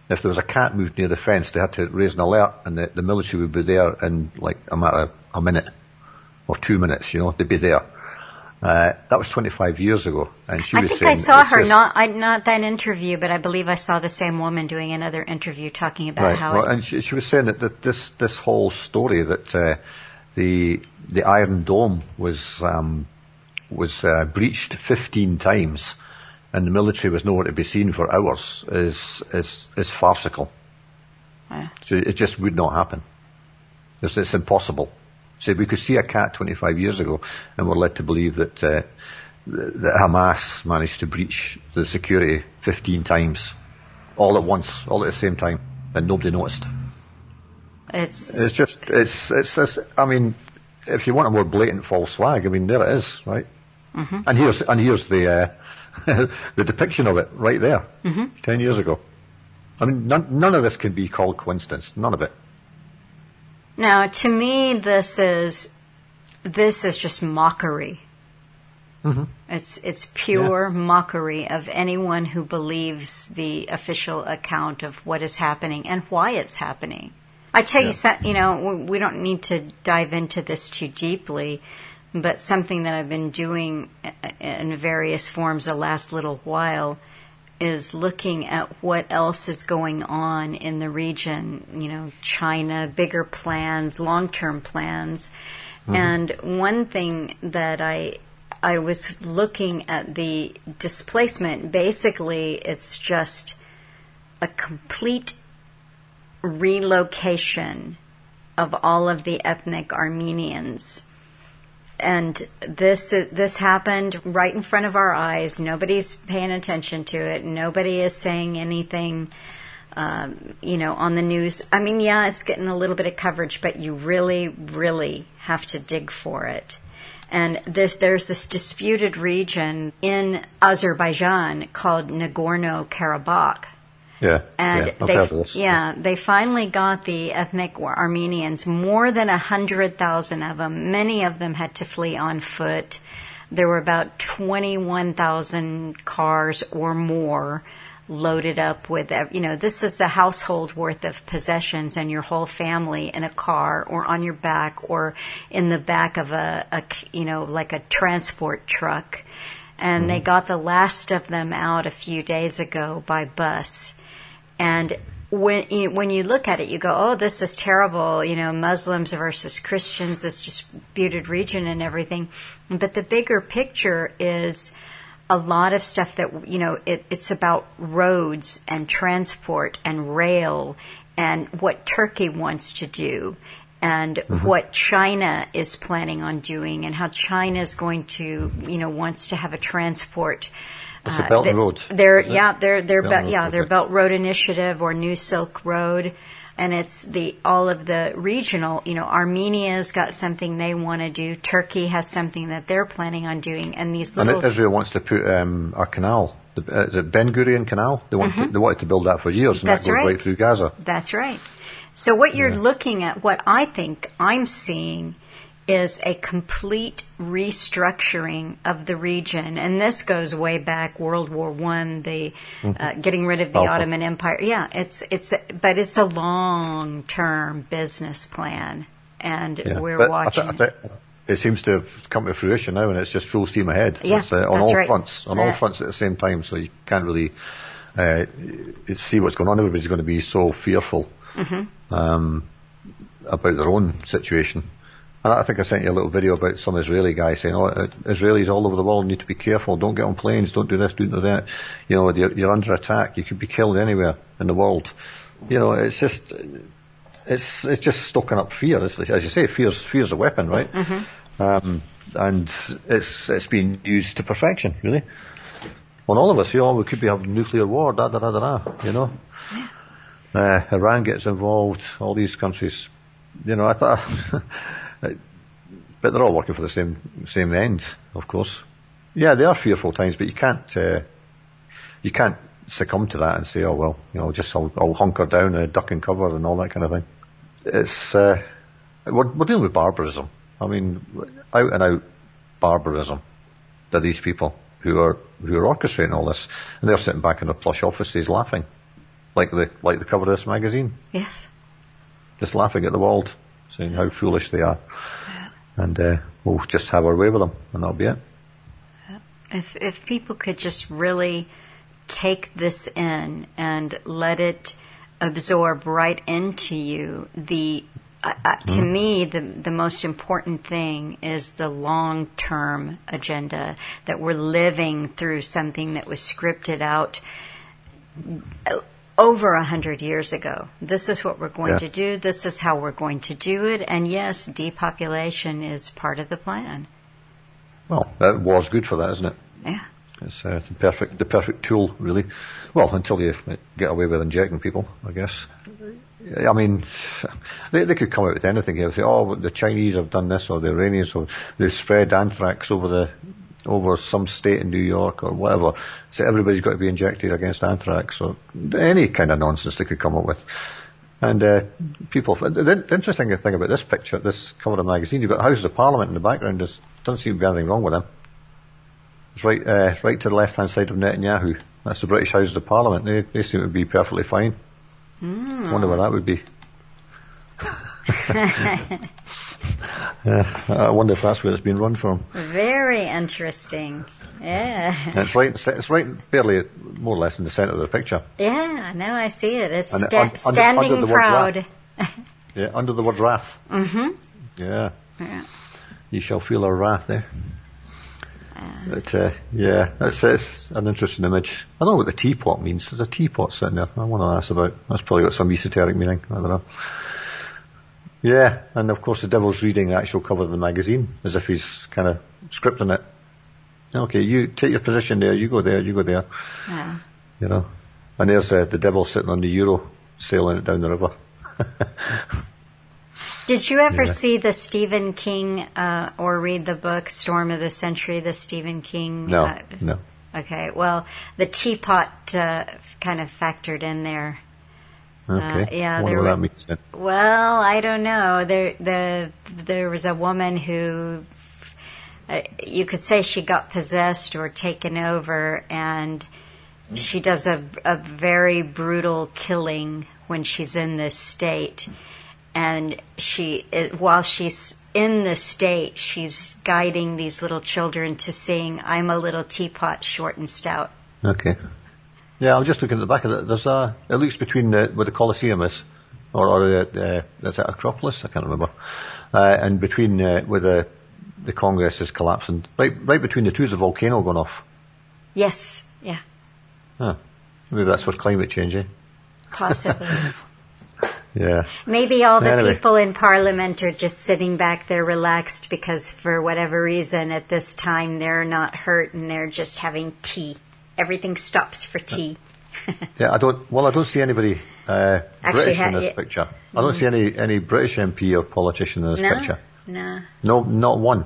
If there was a cat moved near the fence, they had to raise an alert, and the, the military would be there in like a matter of a minute or two minutes. You know, they'd be there. Uh, that was 25 years ago, and she I was think saying I saw her just- not I, not that interview, but I believe I saw the same woman doing another interview talking about Right. how Well, it, and she, she was saying that, that this this whole story that uh, the the Iron Dome was um, was uh, breached 15 times, and the military was nowhere to be seen for hours is is is farcical. Yeah. So it just would not happen. It's, it's impossible. So we could see a cat 25 years ago, and we're led to believe that uh, that Hamas managed to breach the security 15 times, all at once, all at the same time, and nobody noticed. it's It's just, it's, it's, it's I mean, if you want a more blatant false flag, I mean, there it is, right? Mm-hmm. And here's, and here's the, uh, the depiction of it right there, mm-hmm. 10 years ago. I mean, none, none of this can be called coincidence. None of it. Now to me this is this is just mockery. Mm-hmm. It's it's pure yeah. mockery of anyone who believes the official account of what is happening and why it's happening. I tell yeah. you, you know, we don't need to dive into this too deeply, but something that I've been doing in various forms the last little while is looking at what else is going on in the region, you know, China, bigger plans, long-term plans. Mm-hmm. And one thing that I I was looking at the displacement, basically it's just a complete relocation of all of the ethnic Armenians and this this happened right in front of our eyes. Nobody's paying attention to it. Nobody is saying anything, um, you know, on the news. I mean, yeah, it's getting a little bit of coverage, but you really, really have to dig for it. And this, there's this disputed region in Azerbaijan called Nagorno Karabakh yeah, and yeah, they yeah they finally got the ethnic Armenians more than a hundred thousand of them. Many of them had to flee on foot. There were about twenty one thousand cars or more loaded up with you know this is a household worth of possessions and your whole family in a car or on your back or in the back of a, a you know like a transport truck and mm-hmm. they got the last of them out a few days ago by bus and when you, when you look at it, you go, "Oh, this is terrible." You know, Muslims versus Christians, this disputed region and everything. But the bigger picture is a lot of stuff that you know. It, it's about roads and transport and rail and what Turkey wants to do and mm-hmm. what China is planning on doing and how China is going to, you know, wants to have a transport it's a Belt and Road. They're yeah, they're they're Belt be, yeah, their Belt Road Initiative or New Silk Road, and it's the all of the regional. You know, Armenia's got something they want to do. Turkey has something that they're planning on doing, and these little. And Israel wants to put um, a canal. The, uh, the Ben Gurion Canal. They want mm-hmm. to, they wanted to build that for years, and That's that goes right. right through Gaza. That's right. So what you're yeah. looking at, what I think I'm seeing is a complete restructuring of the region, and this goes way back World War One, the mm-hmm. uh, getting rid of the Ottoman Empire. Yeah, it's it's but it's a long term business plan, and yeah. we're but watching. I th- I th- it seems to have come to fruition now, and it's just full steam ahead. Yeah, uh, on all right. fronts, on all fronts at the same time. So you can't really uh, see what's going on. Everybody's going to be so fearful mm-hmm. um, about their own situation. And I think I sent you a little video about some Israeli guy saying, "Oh, uh, Israelis all over the world need to be careful. Don't get on planes. Don't do this. Don't do that. You know, you're, you're under attack. You could be killed anywhere in the world. You know, it's just." It's it's just stoking up fear, as you say. Fear's fear's a weapon, right? Mm-hmm. Um, and it's it's being used to perfection, really. On all of us, you know, we could be having nuclear war, da da da da da. You know, uh, Iran gets involved. All these countries, you know, I thought. But they're all working for the same same end, of course. Yeah, they are fearful times, but you can't uh, you can't succumb to that and say, oh well, you know, just I'll, I'll hunker down, uh, duck and cover, and all that kind of thing. It's uh, we're, we're dealing with barbarism. I mean, out and out barbarism that these people who are who are orchestrating all this, and they're sitting back in their plush offices laughing, like the like the cover of this magazine. Yes. Just laughing at the world saying how foolish they are. And uh, we'll just have our way with them, and that'll be it. If if people could just really take this in and let it absorb right into you, the uh, uh, to mm. me, the the most important thing is the long term agenda that we're living through something that was scripted out over a hundred years ago. This is what we're going yeah. to do. This is how we're going to do it. And yes, depopulation is part of the plan. Well, that war's good for that, isn't it? Yeah. It's uh, the perfect the perfect tool, really. Well, until you get away with injecting people, I guess. I mean, they, they could come out with anything. They say, "Oh, the Chinese have done this, or the Iranians, or they've spread anthrax over the over some state in New York or whatever. So everybody's got to be injected against anthrax or any kind of nonsense they could come up with. And uh, people, the, interesting thing about this picture, this cover of the magazine, you've got Houses of Parliament in the background. There doesn't seem to be anything wrong with them. It's right, uh, right to the left-hand side of Netanyahu. That's the British Houses of Parliament. They, they seem to be perfectly fine. Mm. Wonder where that would be. uh, I wonder if that's where it's been run from. Very interesting. Yeah. And it's right. It's right, barely more or less in the centre of the picture. Yeah, now I see it. It's sta- un- standing under proud. yeah, under the word wrath. Mm-hmm. Yeah. yeah. You shall feel our wrath there. But, uh, yeah, that's, it's an interesting image. I don't know what the teapot means. There's a teapot sitting there. I want to ask about. That's probably got some esoteric meaning. I don't know. Yeah, and of course the devil's reading the actual cover of the magazine as if he's kind of scripting it. Okay, you take your position there. You go there. You go there. Yeah. You know, and there's uh, the devil sitting on the euro, sailing it down the river. Did you ever yeah. see the Stephen King uh, or read the book Storm of the Century? The Stephen King. No. Uh, no. Okay. Well, the teapot uh, kind of factored in there. Okay. Uh, yeah. What that means then? Well, I don't know. There, the there was a woman who. Uh, you could say she got possessed or taken over, and she does a, a very brutal killing when she's in this state and she it, while she's in the state she's guiding these little children to sing i'm a little teapot short and stout okay yeah i'm just looking at the back of it there's a it looks between the, where the colosseum is or, or uh, is it acropolis i can't remember uh, and between uh, where the the congress is collapsing right right between the two is a volcano going off yes yeah huh. maybe that's for climate change eh? possibly Yeah. Maybe all the anyway. people in Parliament are just sitting back there relaxed because for whatever reason at this time they're not hurt and they're just having tea. Everything stops for tea. yeah, I don't. Well, I don't see anybody uh, British in this yeah. picture. I don't mm. see any any British MP or politician in this no, picture. No. No, not one.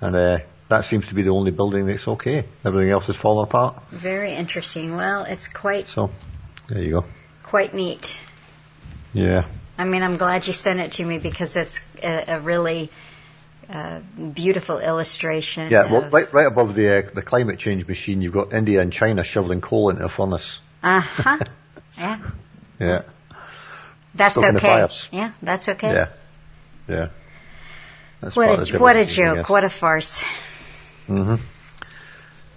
And uh, that seems to be the only building that's okay. Everything else is falling apart. Very interesting. Well, it's quite. So, there you go. Quite neat. Yeah. I mean, I'm glad you sent it to me because it's a, a really uh, beautiful illustration. Yeah, well, right, right above the uh, the climate change machine, you've got India and China shoveling coal into a furnace. Uh huh. yeah. Yeah. That's okay. Yeah, that's okay. Yeah. Yeah. That's what a, what a joke! What a farce! Mm-hmm.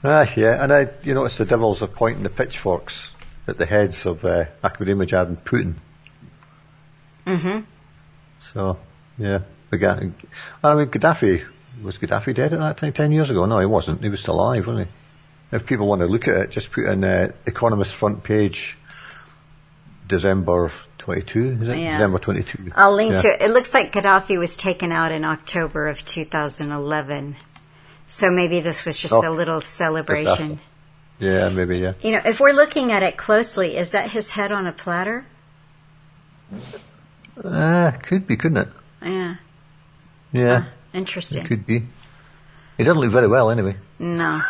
Ah, yeah, and I, you notice the devils are pointing the pitchforks at the heads of uh, Ahmadinejad and Putin. Mm-hmm. So, yeah. I mean, Gaddafi, was Gaddafi dead at that time, 10 years ago? No, he wasn't. He was still alive, wasn't he? If people want to look at it, just put in uh, Economist front page, December 22, is it? Yeah. December 22. I'll link yeah. to it. It looks like Gaddafi was taken out in October of 2011. So maybe this was just oh, a little celebration. Yeah, maybe, yeah. You know, if we're looking at it closely, is that his head on a platter? Uh, could be, couldn't it? Yeah. Yeah. Interesting. It could be. He doesn't look very well, anyway. No.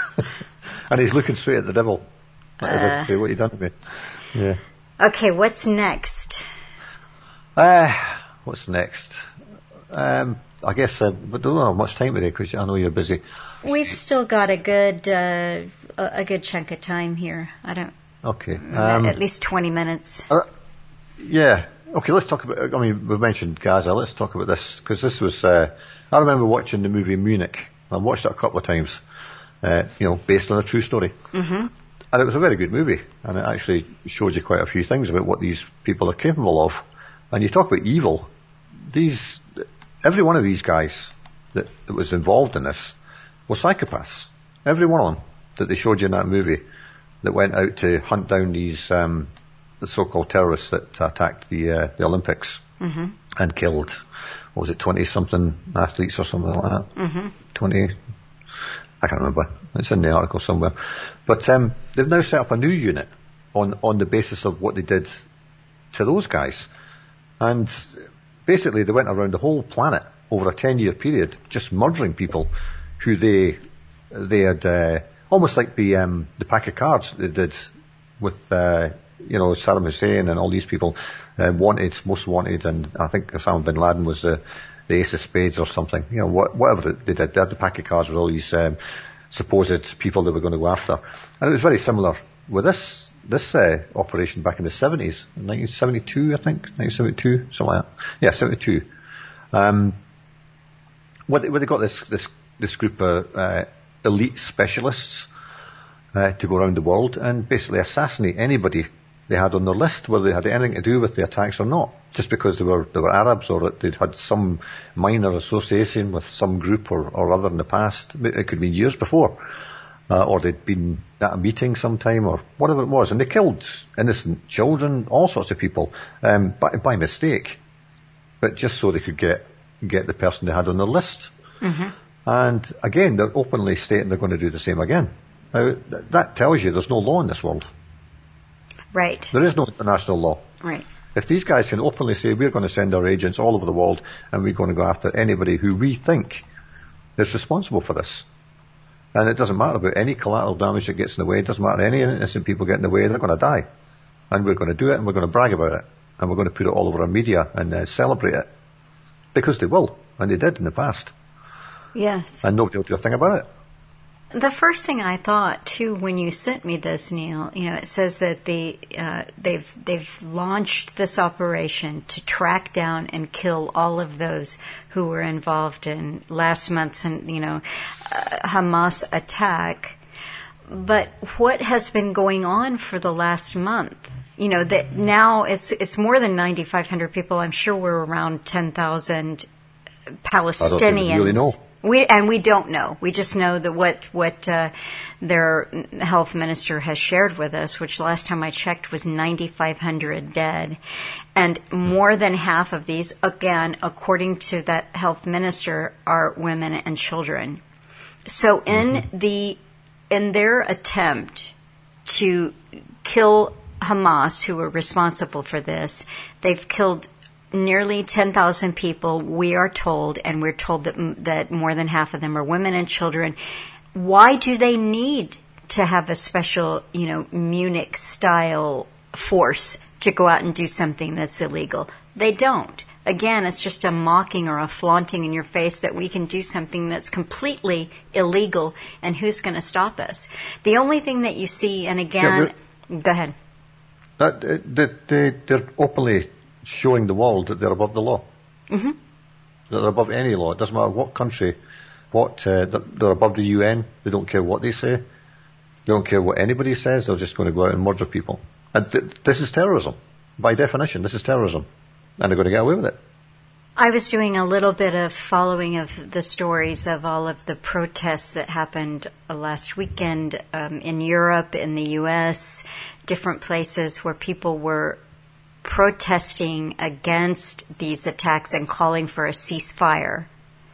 and he's looking straight at the devil. That is uh, say, what you done to me? Yeah. Okay, what's next? Uh, what's next? Um, I guess, uh, but don't have much time today because I know you're busy. We've still got a good, uh, a good chunk of time here. I don't. Okay. Um, at least 20 minutes. Uh, yeah. Okay, let's talk about. I mean, we've mentioned Gaza. Let's talk about this because this was. Uh, I remember watching the movie Munich. I watched it a couple of times. Uh, you know, based on a true story. Mm-hmm. And it was a very good movie, and it actually showed you quite a few things about what these people are capable of. And you talk about evil. These, every one of these guys that, that was involved in this were psychopaths. Every one of them that they showed you in that movie that went out to hunt down these um, the so-called terrorists that attacked the uh, the Olympics mm-hmm. and killed, what was it, twenty something athletes or something like that? Mm-hmm. Twenty. I can't remember. It's in the article somewhere. But um, they've now set up a new unit on on the basis of what they did to those guys, and basically they went around the whole planet over a ten year period, just murdering people who they they had uh, almost like the um, the pack of cards they did with uh, you know, Saddam Hussein and all these people uh, wanted, most wanted, and I think Osama bin Laden was the, the ace of spades or something. You know, what, whatever they did, they had the pack of cards with all these um, supposed people they were going to go after. And it was very similar with this this uh, operation back in the 70s, 1972, I think, 1972, something like that. Yeah, 72. Um, where, they, they got this, this, this group of uh, elite specialists uh, to go around the world and basically assassinate anybody they had on their list, whether they had anything to do with the attacks or not, just because they were they were Arabs or they'd had some minor association with some group or, or other in the past. It could have been years before uh, or they'd been at a meeting sometime, or whatever it was, and they killed innocent children, all sorts of people, um, by, by mistake, but just so they could get get the person they had on their list. Mm-hmm. And again, they're openly stating they're going to do the same again. Now, that tells you there's no law in this world. Right. There is no international law. Right. If these guys can openly say we're going to send our agents all over the world and we're going to go after anybody who we think is responsible for this, and it doesn't matter about any collateral damage that gets in the way. It doesn't matter any innocent people get in the way. They're going to die. And we're going to do it and we're going to brag about it. And we're going to put it all over our media and uh, celebrate it. Because they will. And they did in the past. Yes. And nobody will do a thing about it. The first thing I thought too when you sent me this, Neil, you know, it says that the uh, they've they've launched this operation to track down and kill all of those who were involved in last month's, and you know, uh, Hamas attack. But what has been going on for the last month? You know that now it's it's more than ninety five hundred people. I'm sure we're around ten thousand Palestinians. I don't really know. We and we don't know. We just know that what what uh, their health minister has shared with us, which last time I checked was 9,500 dead, and more than half of these, again, according to that health minister, are women and children. So in mm-hmm. the in their attempt to kill Hamas, who were responsible for this, they've killed nearly 10,000 people, we are told, and we're told that, that more than half of them are women and children. Why do they need to have a special, you know, Munich style force to go out and do something that's illegal? They don't. Again, it's just a mocking or a flaunting in your face that we can do something that's completely illegal, and who's going to stop us? The only thing that you see, and again, yeah, go ahead. That, uh, they, they're openly showing the world that they're above the law. Mm-hmm. They're above any law. It doesn't matter what country, what uh, they're above the UN. They don't care what they say. They don't care what anybody says. They're just going to go out and murder people. And th- this is terrorism. By definition, this is terrorism. And they're going to get away with it. I was doing a little bit of following of the stories of all of the protests that happened last weekend um, in Europe, in the U.S., different places where people were protesting against these attacks and calling for a ceasefire.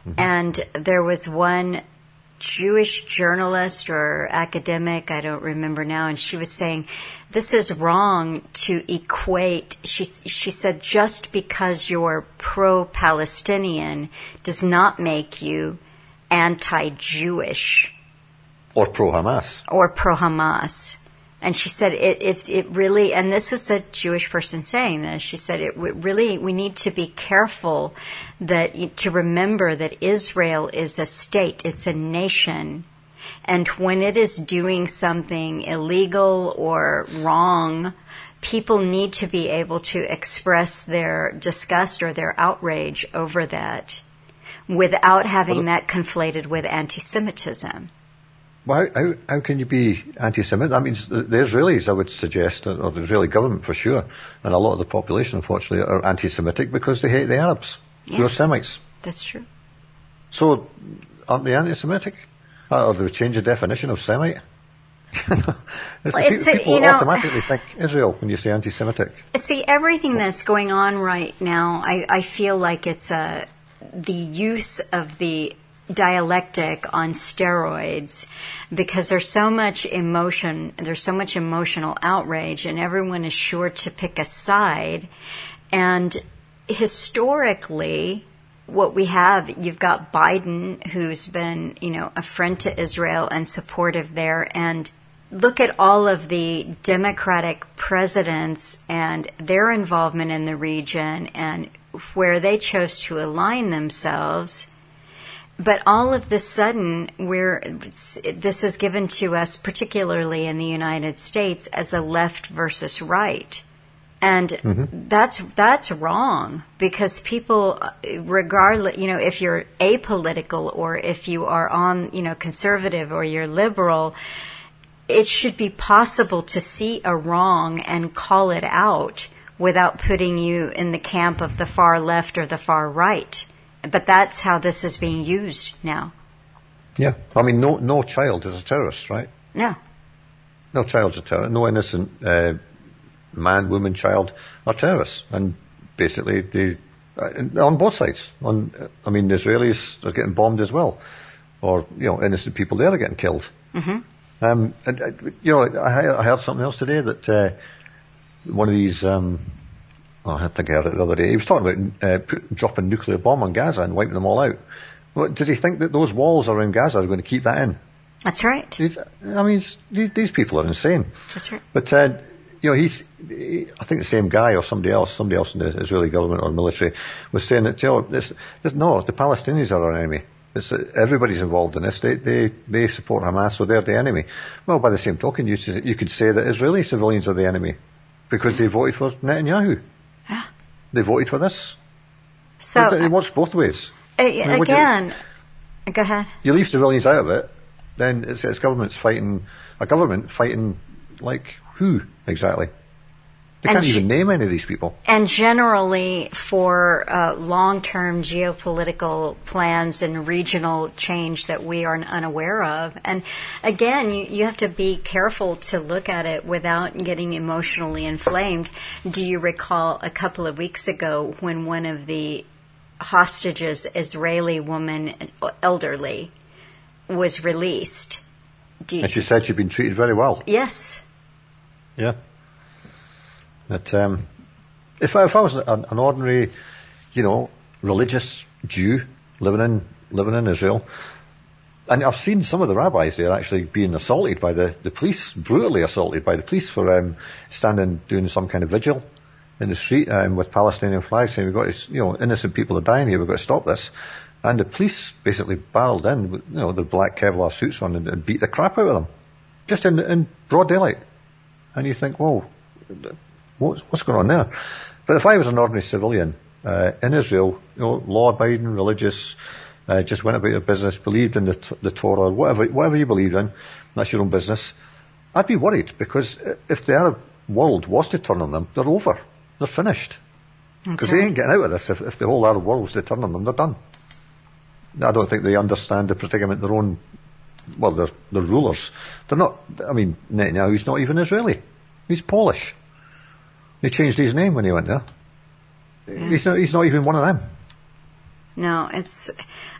Mm-hmm. And there was one Jewish journalist or academic, I don't remember now, and she was saying, this is wrong to equate, she, she said, just because you're pro-Palestinian does not make you anti-Jewish. Or pro-Hamas. Or pro-Hamas. And she said it, it, it really, and this was a Jewish person saying this, she said it really, we need to be careful that, to remember that Israel is a state, it's a nation. And when it is doing something illegal or wrong, people need to be able to express their disgust or their outrage over that without having that conflated with anti-Semitism. Well, how, how, how can you be anti-Semitic? That means the Israelis, I would suggest, or the Israeli government for sure, and a lot of the population, unfortunately, are anti-Semitic because they hate the Arabs, yeah, who are Semites. That's true. So, aren't they anti-Semitic? Or do they change the definition of Semite? it's well, it's people, you know, automatically think Israel when you say anti-Semitic. See, everything that's going on right now, I, I feel like it's a the use of the dialectic on steroids because there's so much emotion, there's so much emotional outrage, and everyone is sure to pick a side. And historically, what we have, you've got Biden, who's been, you know, a friend to Israel and supportive there, and look at all of the Democratic presidents and their involvement in the region and where they chose to align themselves but all of this sudden, we're this is given to us, particularly in the United States, as a left versus right, and mm-hmm. that's that's wrong because people, regardless, you know, if you're apolitical or if you are on, you know, conservative or you're liberal, it should be possible to see a wrong and call it out without putting you in the camp of the far left or the far right but that's how this is being used now. Yeah, I mean, no no child is a terrorist, right? No. No child's a terrorist. No innocent uh, man, woman, child are terrorists, and basically they uh, on both sides. On, I mean, the Israelis are getting bombed as well, or you know, innocent people there are getting killed. Mm-hmm. Um, and uh, you know, I, I, heard something else today that uh, one of these um, Oh, I think I heard it the other day. He was talking about uh, put, dropping a nuclear bomb on Gaza and wiping them all out. Well, does he think that those walls around Gaza are going to keep that in? That's right. He's, I mean, these, these, people are insane. That's right. But uh, you know, he's. He, I think the same guy or somebody else, somebody else in the Israeli government or military, was saying that you know, this, this, no, the Palestinians are our enemy. It's, everybody's involved in this. They, they, they support Hamas, so they're the enemy. Well, by the same token, you, you could say that Israeli civilians are the enemy because they voted for Netanyahu. They voted for this. So it, works both ways. Uh, I mean, again, you, go ahead. You leave civilians out of it, then it's, it's governments fighting a government fighting like who exactly? They can't even name any of these people. And generally, for uh, long term geopolitical plans and regional change that we are unaware of. And again, you, you have to be careful to look at it without getting emotionally inflamed. Do you recall a couple of weeks ago when one of the hostages, Israeli woman, elderly, was released? You, and she said she'd been treated very well. Yes. Yeah. That um, if I, if I was an, an ordinary, you know, religious Jew living in living in Israel, and I've seen some of the rabbis there actually being assaulted by the, the police, brutally assaulted by the police for um, standing doing some kind of vigil in the street um, with Palestinian flags saying we've got to, you know, innocent people are dying here, we've got to stop this. And the police basically barreled in with, you know, their black Kevlar suits on and, and beat the crap out of them. Just in, in broad daylight. And you think, whoa, what's, what's going on there? But if I was an ordinary civilian uh, in Israel, you know, law-abiding, religious, uh, just went about your business, believed in the, the Torah, whatever, whatever you believe in, that's your own business. I'd be worried because if the Arab world was to turn on them, they're over. They're finished. Because right. they ain't getting out of this. If, if the whole Arab world was to turn on them, they're done. I don't think they understand the predicament their own, well, they're, they're rulers. They're not, I mean, Netanyahu's not even Israeli. He's Polish. He changed his name when he went there. Yeah. He's not. He's not even one of them. No, it's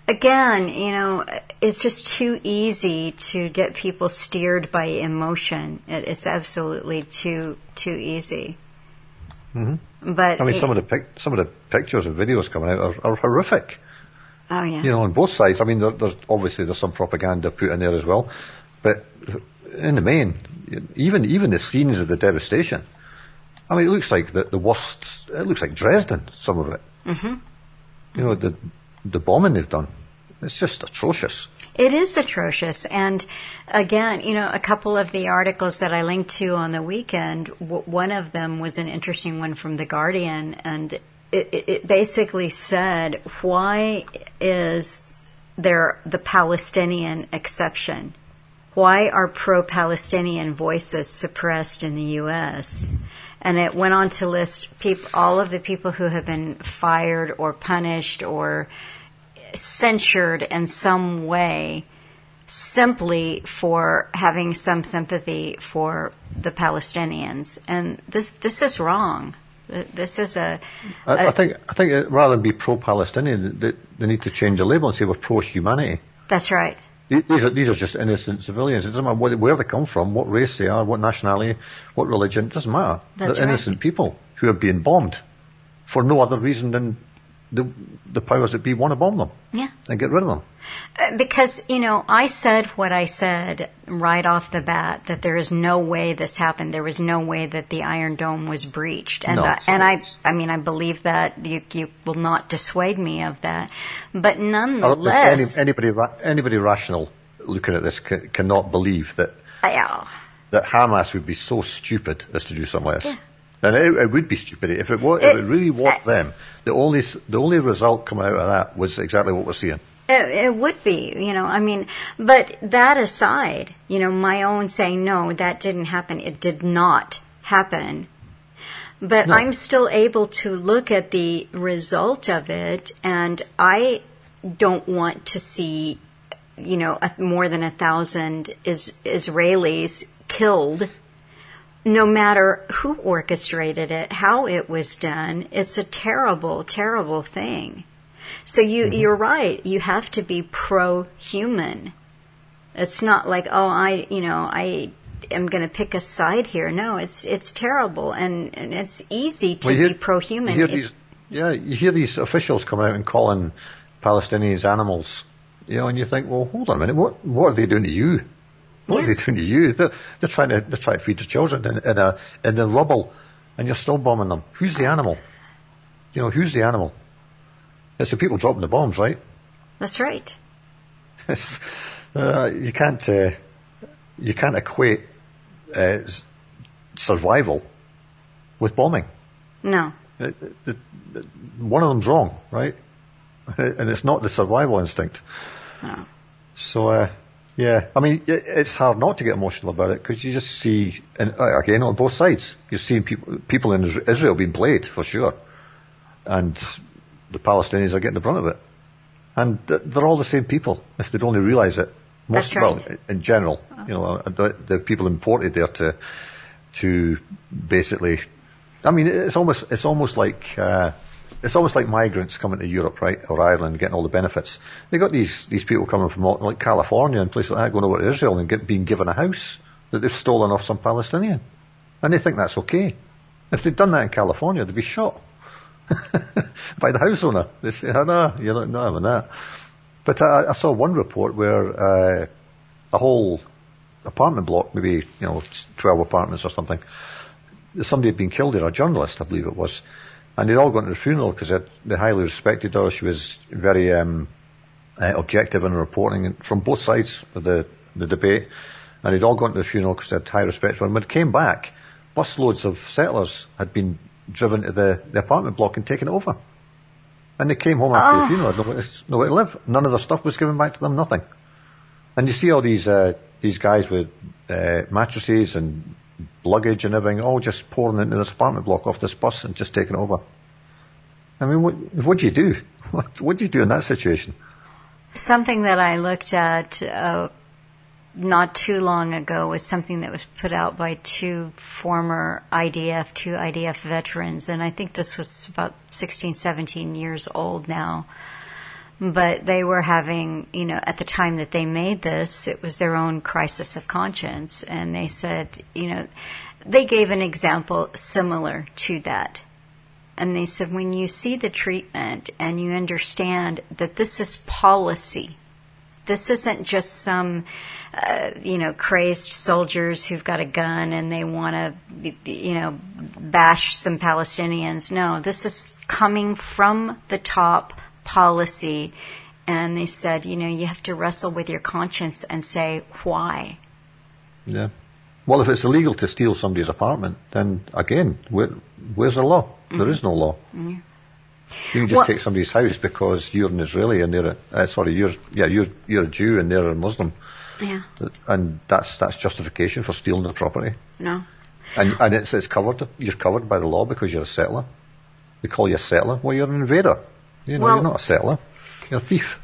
again, you know, it's just too easy to get people steered by emotion. It, it's absolutely too too easy. Mm-hmm. But I mean, it, some of the pic- some of the pictures and videos coming out are, are horrific. Oh yeah. You know, on both sides. I mean, there, there's obviously there's some propaganda put in there as well, but in the main, even even the scenes of the devastation I mean, it looks like the, the worst. It looks like Dresden. Some of it. Mm-hmm. You know the the bombing they've done. It's just atrocious. It is atrocious. And again, you know, a couple of the articles that I linked to on the weekend, w- one of them was an interesting one from The Guardian, and it, it, it basically said, why is there the Palestinian exception? Why are pro Palestinian voices suppressed in the U.S.? And it went on to list all of the people who have been fired or punished or censured in some way simply for having some sympathy for the Palestinians. And this this is wrong. This is a. a I, I think I think rather than be pro-Palestinian, they, they need to change the label and say we're pro-humanity. That's right. These are, these are just innocent civilians. It doesn't matter where they come from, what race they are, what nationality, what religion. It doesn't matter. That's They're innocent people who are being bombed for no other reason than the the powers that be want to bomb them. Yeah. And get rid of them. Uh, because you know I said what I said right off the bat that there is no way this happened. There was no way that the Iron Dome was breached, and No, I, and I I mean I believe that you you will not dissuade me of that. But Or Any, nonetheless, anybody anybody rational looking at this ca- cannot believe that yeah, that Hamas would be so stupid as to do something like this. And it, it would be stupid if it was. if It- it really was them. The only the only result coming out of that was exactly what we're seeing. It, it would be, you know, I mean, but that aside, you know, my own saying, no, that didn't happen. It did not happen. But No. I'm still able to look at the result of it, and I don't want to see, you know, a, more than a thousand is, Israelis killed no matter who orchestrated it, how it was done, it's a terrible, terrible thing. So you, mm-hmm. you're right. You have to be pro-human. It's not like, oh, I, you know, I am going to pick a side here. No, it's it's terrible, and, and it's easy to Well, you be hear these, yeah, you hear these officials come out and calling Palestinians animals. You know, and you think, well, hold on a minute, what what are they doing to you? What Yes. are they doing to you? They're, they're trying to they're trying to feed their children in, in a in the rubble, and you're still bombing them. Who's the animal? You know, who's the animal? It's the people dropping the bombs, right? That's right. Uh, you can't uh, you can't equate uh, survival with bombing. No. It, it, it, one of them's wrong, right? And it's not the survival instinct. No. So, uh, yeah, I mean, it, it's hard not to get emotional about it because you just see, and uh, again, on both sides, you're seeing people, people in Israel being played for sure, and the Palestinians are getting the brunt of it, and they're all the same people if they'd only realise it. That's right. Well, in general, you know, uh, the, the people imported there to to basically, I mean, it's almost it's almost like. Uh, it's almost like migrants coming to Europe, right, or Ireland, getting all the benefits. They got these these people coming from like California and places like that, going over to Israel and get, being given a house that they've stolen off some Palestinian, and they think that's okay. If they'd done that in California, they'd be shot by the house owner. They say, oh, "No, you're not, not having that." But I, I saw one report where uh, a whole apartment block, maybe you know, twelve apartments or something, somebody had been killed there, a journalist, I believe it was, and they'd all gone to the funeral because they highly respected her. She was very um, uh, objective in reporting from both sides of the, the debate, and they'd all gone to the funeral because they had high respect for her. And when they came back, busloads of settlers had been driven to the, the apartment block and taken it over. And they came home after the Oh. funeral, nowhere to, nowhere to live. None of their stuff was given back to them, nothing. And you see all these uh, these guys with uh, mattresses and luggage and everything, all just pouring into this apartment block off this bus and just taking over. I mean, what what do you do? What, what do you do in that situation? Something that I looked at uh, not too long ago was something that was put out by two former IDF, two IDF veterans, and I think this was about 16, 17 years old now. But they were having, you know, at the time that they made this, it was their own crisis of conscience, and they said, you know, they gave an example similar to that. And they said, when you see the treatment and you understand that this is policy, this isn't just some, uh, you know, crazed soldiers who've got a gun and they want to, you know, bash some Palestinians. No, this is coming from the top policy. And they said, you know, you have to wrestle with your conscience and say, why? Yeah. Well, if it's illegal to steal somebody's apartment, then again, where, where's the law? There is no law. You can just Well- take somebody's house because you're an Israeli and they're a, uh, sorry, you're yeah you're you're a Jew and they're a Muslim, Yeah. and that's that's justification for stealing their property. No. And and it's it's covered. You're covered by the law because you're a settler. They call you a settler. Well, you're an invader. You know, Well- you're not a settler. You're a thief.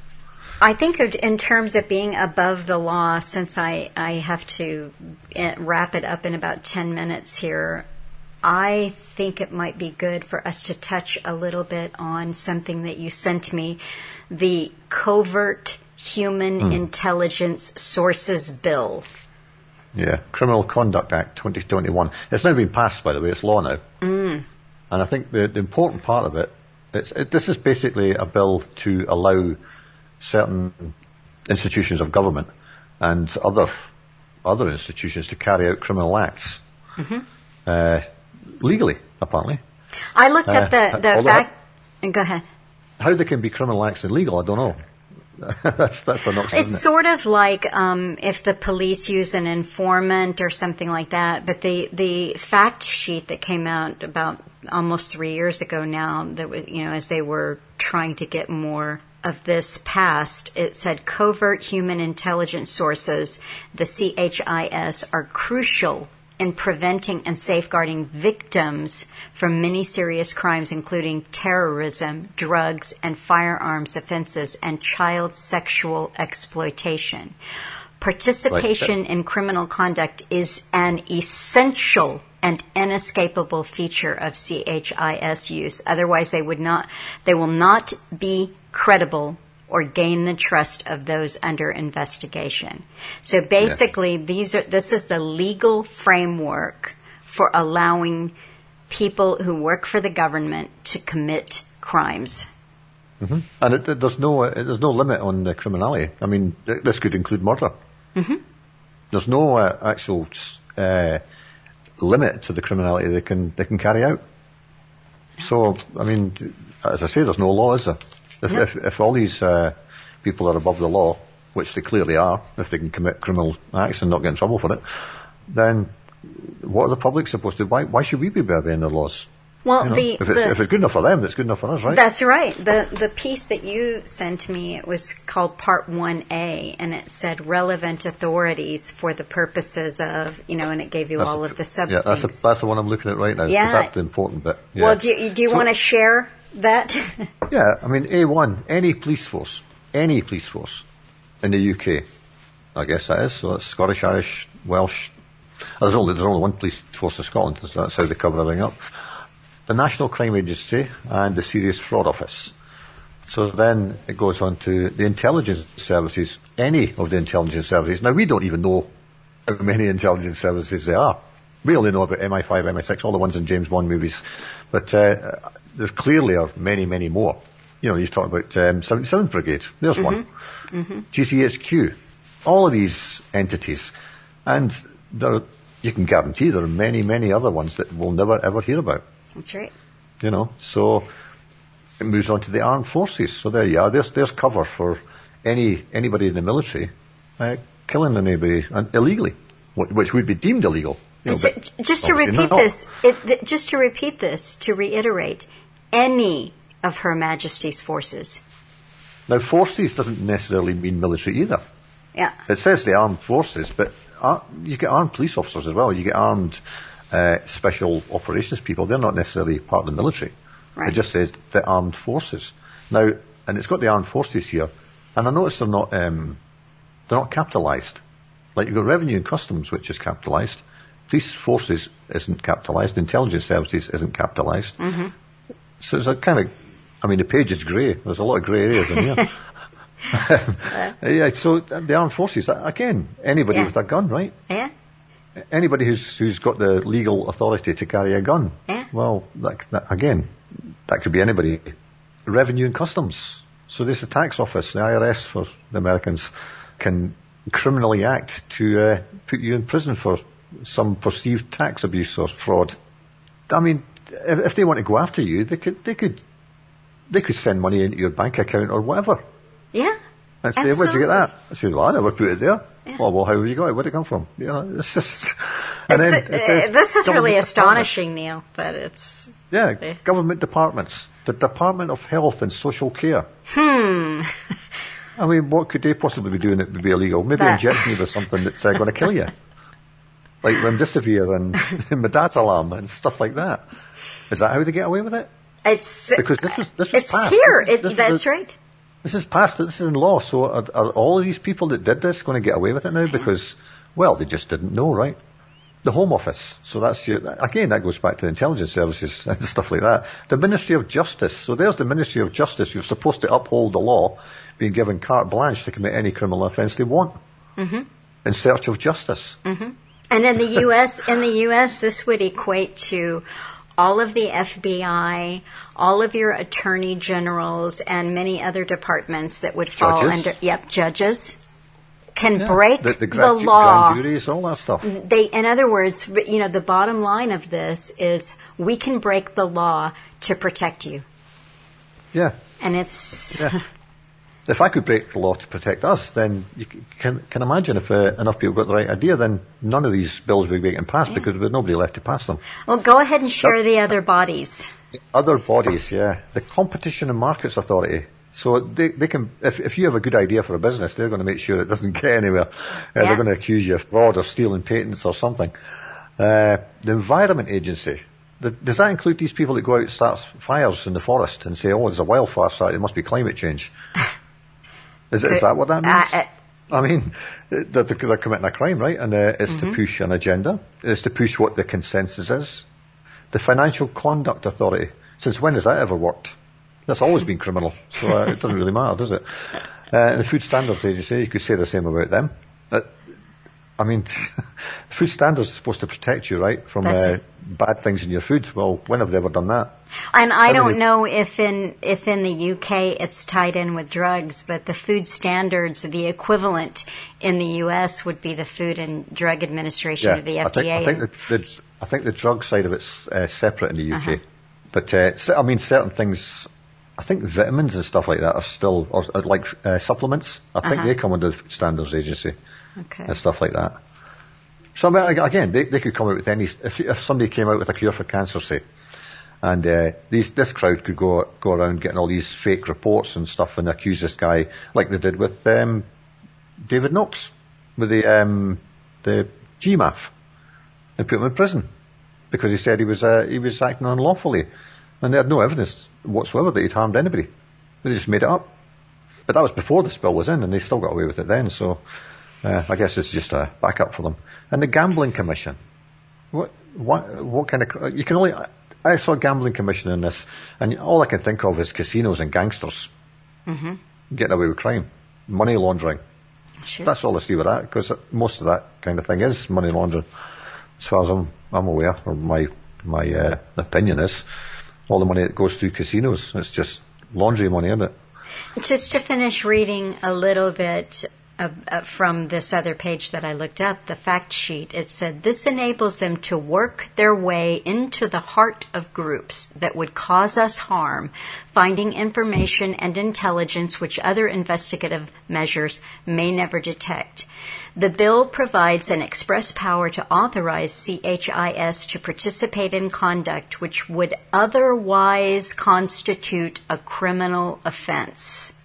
I think in terms of being above the law, since I, I have to eh, wrap it up in about 10 minutes here, I think it might be good for us to touch a little bit on something that you sent me the Covert Human Intelligence Sources Bill. Yeah, Criminal Conduct Act 2021. It's now been passed, by the way. It's law now. Mm. And I think the, the important part of it It, this is basically a bill to allow certain institutions of government and other other institutions to carry out criminal acts mm-hmm. uh, legally, apparently. I looked up the, the uh, fact. go ahead. How they can be criminal acts illegal, I don't know. that's that's an option. It's sort of like um, if the police use an informant or something like that. But the the fact sheet that came out about almost three years ago now, that was you know as they were trying to get more of this passed, it said covert human intelligence sources, the CHIS, are crucial in preventing and safeguarding victims from many serious crimes, including terrorism, drugs, and firearms offenses, and child sexual exploitation. Participation right. Uh, in criminal conduct is an essential and inescapable feature of CHIS use. Otherwise, they would not, they will not be credible or gain the trust of those under investigation. So basically, yeah. these are this is the legal framework for allowing people who work for the government to commit crimes. Mm-hmm. And it, it, there's no uh, there's no limit on the criminality. I mean, this could include murder. Mm-hmm. There's no uh, actual uh, limit to the criminality they can they can carry out. So, I mean, as I say, there's no law, is there? If, if, if all these uh, people are above the law, which they clearly are, if they can commit criminal acts and not get in trouble for it, then what are the public supposed to? Why, why should we be obeying the laws? Well, you know, the, if, it's, the, if it's good enough for them, it's good enough for us, right? That's right. The the piece that you sent me it was called Part One A, and it said relevant authorities for the purposes of you know, and it gave you that's all a, of the sub. Yeah, that's a, that's the one I'm looking at right now. Yeah, that's the important bit. Yeah. Well, do you, do you so, want to share that? yeah, I mean, A1, any police force, any police force in the UK, I guess that is, so that's Scottish, Irish, Welsh. There's only, there's only one police force in Scotland, so that's how they cover everything up. The National Crime Agency and the Serious Fraud Office. So then it goes on to the intelligence services, any of the intelligence services. Now we don't even know how many intelligence services there are. We only know about MI5, MI6, all the ones in James Bond movies. But uh, there clearly are many, many more. You know, you talk about um, 77th Brigade. There's mm-hmm. one. Mm-hmm. GCHQ. All of these entities. And there, you can guarantee there are many, many other ones that we'll never ever hear about. That's right. You know, so it moves on to the armed forces. So there you are. There's, there's cover for any anybody in the military uh, killing anybody illegally, which would be deemed illegal. You know, just to repeat this, it, just to repeat this, to reiterate, any of Her Majesty's forces. Now, forces doesn't necessarily mean military either. Yeah. It says the armed forces, but uh, you get armed police officers as well. You get armed uh, special operations people. They're not necessarily part of the military. Right. It just says the armed forces. Now, and it's got the armed forces here, and I notice they're not um, they're not capitalised. Like you've got revenue and customs, which is capitalised. Police forces isn't capitalised. Intelligence services isn't capitalised. Mm-hmm. So it's a kind of, I mean, the page is grey. There's a lot of grey areas in here. yeah, so the armed forces, again, anybody yeah. with a gun, right? Yeah. Anybody who's who's got the legal authority to carry a gun. Yeah. Well, that, that, again, that could be anybody. Revenue and customs. So this the tax office, the IRS for the Americans, can criminally act to uh, put you in prison for some perceived tax abuse or fraud. I mean, if, if, they want to go after you, they could, they could, they could send money into your bank account or whatever. Yeah. And say, where'd you get that? I said, well, I never put it there. Yeah. Oh, well, how have you got it? Where'd it come from? You know, it's just, and it's then it says, this is really astonishing, Neil, but it's. Yeah, yeah, government departments. The Department of Health and Social Care. Hmm. I mean, what could they possibly be doing that would be illegal? Maybe that. injecting you with something that's uh, going to kill you. like remdesivir and midazolam and stuff like that. Is that how they get away with it? It's because this was this was it's passed. here. This, this, that's right. This is passed. This is in law. So are, are, all of these people that did this going to get away with it now? Because well, they just didn't know, right? The Home Office. So that's your, again, that goes back to the intelligence services and stuff like that. The Ministry of Justice. So there's the Ministry of Justice. You're supposed to uphold the law, being given carte blanche to commit any criminal offence they want. Mm-hmm. In search of justice. Mm-hmm. And in the U.S., in the U.S., this would equate to all of the FBI, all of your attorney generals, and many other departments that would fall Judges. under, yep, judges can Yeah. break the, the, the, grand, ju- law. grand juries, all that stuff. Mm-hmm. They, in other words, you know, the bottom line of this is we can break the law to protect you. Yeah. And it's, Yeah. If I could break the law to protect us, then you can, can imagine if uh, enough people got the right idea, then none of these bills would be getting passed because there's nobody left to pass them. well, go ahead and share the other bodies. Other bodies, yeah. The Competition and Markets Authority. So they, they can, if, if you have a good idea for a business, they're going to make sure it doesn't get anywhere. Uh, Yeah. They're going to accuse you of fraud or stealing patents or something. Uh, the Environment Agency. The, does that include these people that go out and start fires in the forest and say, oh, there's a wildfire site, it must be climate change? Is, is that what that means? Uh, uh, I mean, they're, they're committing a crime, right? And uh, it's Mm-hmm. to push an agenda. It's to push what the consensus is. The Financial Conduct Authority. Since when has that ever worked? That's always been criminal, so uh, it doesn't really matter, does it? Uh, the Food Standards Agency, you could say the same about them. Uh, I mean, food standards are supposed to protect you, right, from uh, bad things in your food. Well, when have they ever done that? And I don't know if in if in the UK it's tied in with drugs, but the food standards, the equivalent in the US would be the Food and Drug Administration or the I think, FDA. I think, the, the, I think the drug side of it's uh, separate in the UK. Uh-huh. But, uh, I mean, certain things, I think vitamins and stuff like that are still, or, or like uh, supplements, I think Uh-huh. they come under the Standards Agency okay. and stuff like that. So, I mean, again, they, they could come out with any, if, if somebody came out with a cure for cancer, say, and uh, these, this crowd could go go around getting all these fake reports and stuff and accuse this guy, like they did with um, David Noakes, with the um, the GcMAF, and put him in prison because he said he was uh, he was acting unlawfully, and they had no evidence whatsoever that he'd harmed anybody. They just made it up. But that was before the spill was in, and they still got away with it then. So uh, I guess it's just a backup for them. And the Gambling Commission. What what what kind of you can only I saw a gambling commission in this, and all I can think of is casinos and gangsters Mm-hmm. getting away with crime, money laundering. Sure. That's all I see with that, because most of that kind of thing is money laundering, as far as I'm, I'm aware, or my my uh, opinion is. All the money that goes through casinos, it's just laundry money, isn't it? Just to finish reading a little bit uh, from this other page that I looked up, the fact sheet, it said this enables them to work their way into the heart of groups that would cause us harm, finding information and intelligence which other investigative measures may never detect. The bill provides an express power to authorize CHIS to participate in conduct which would otherwise constitute a criminal offense.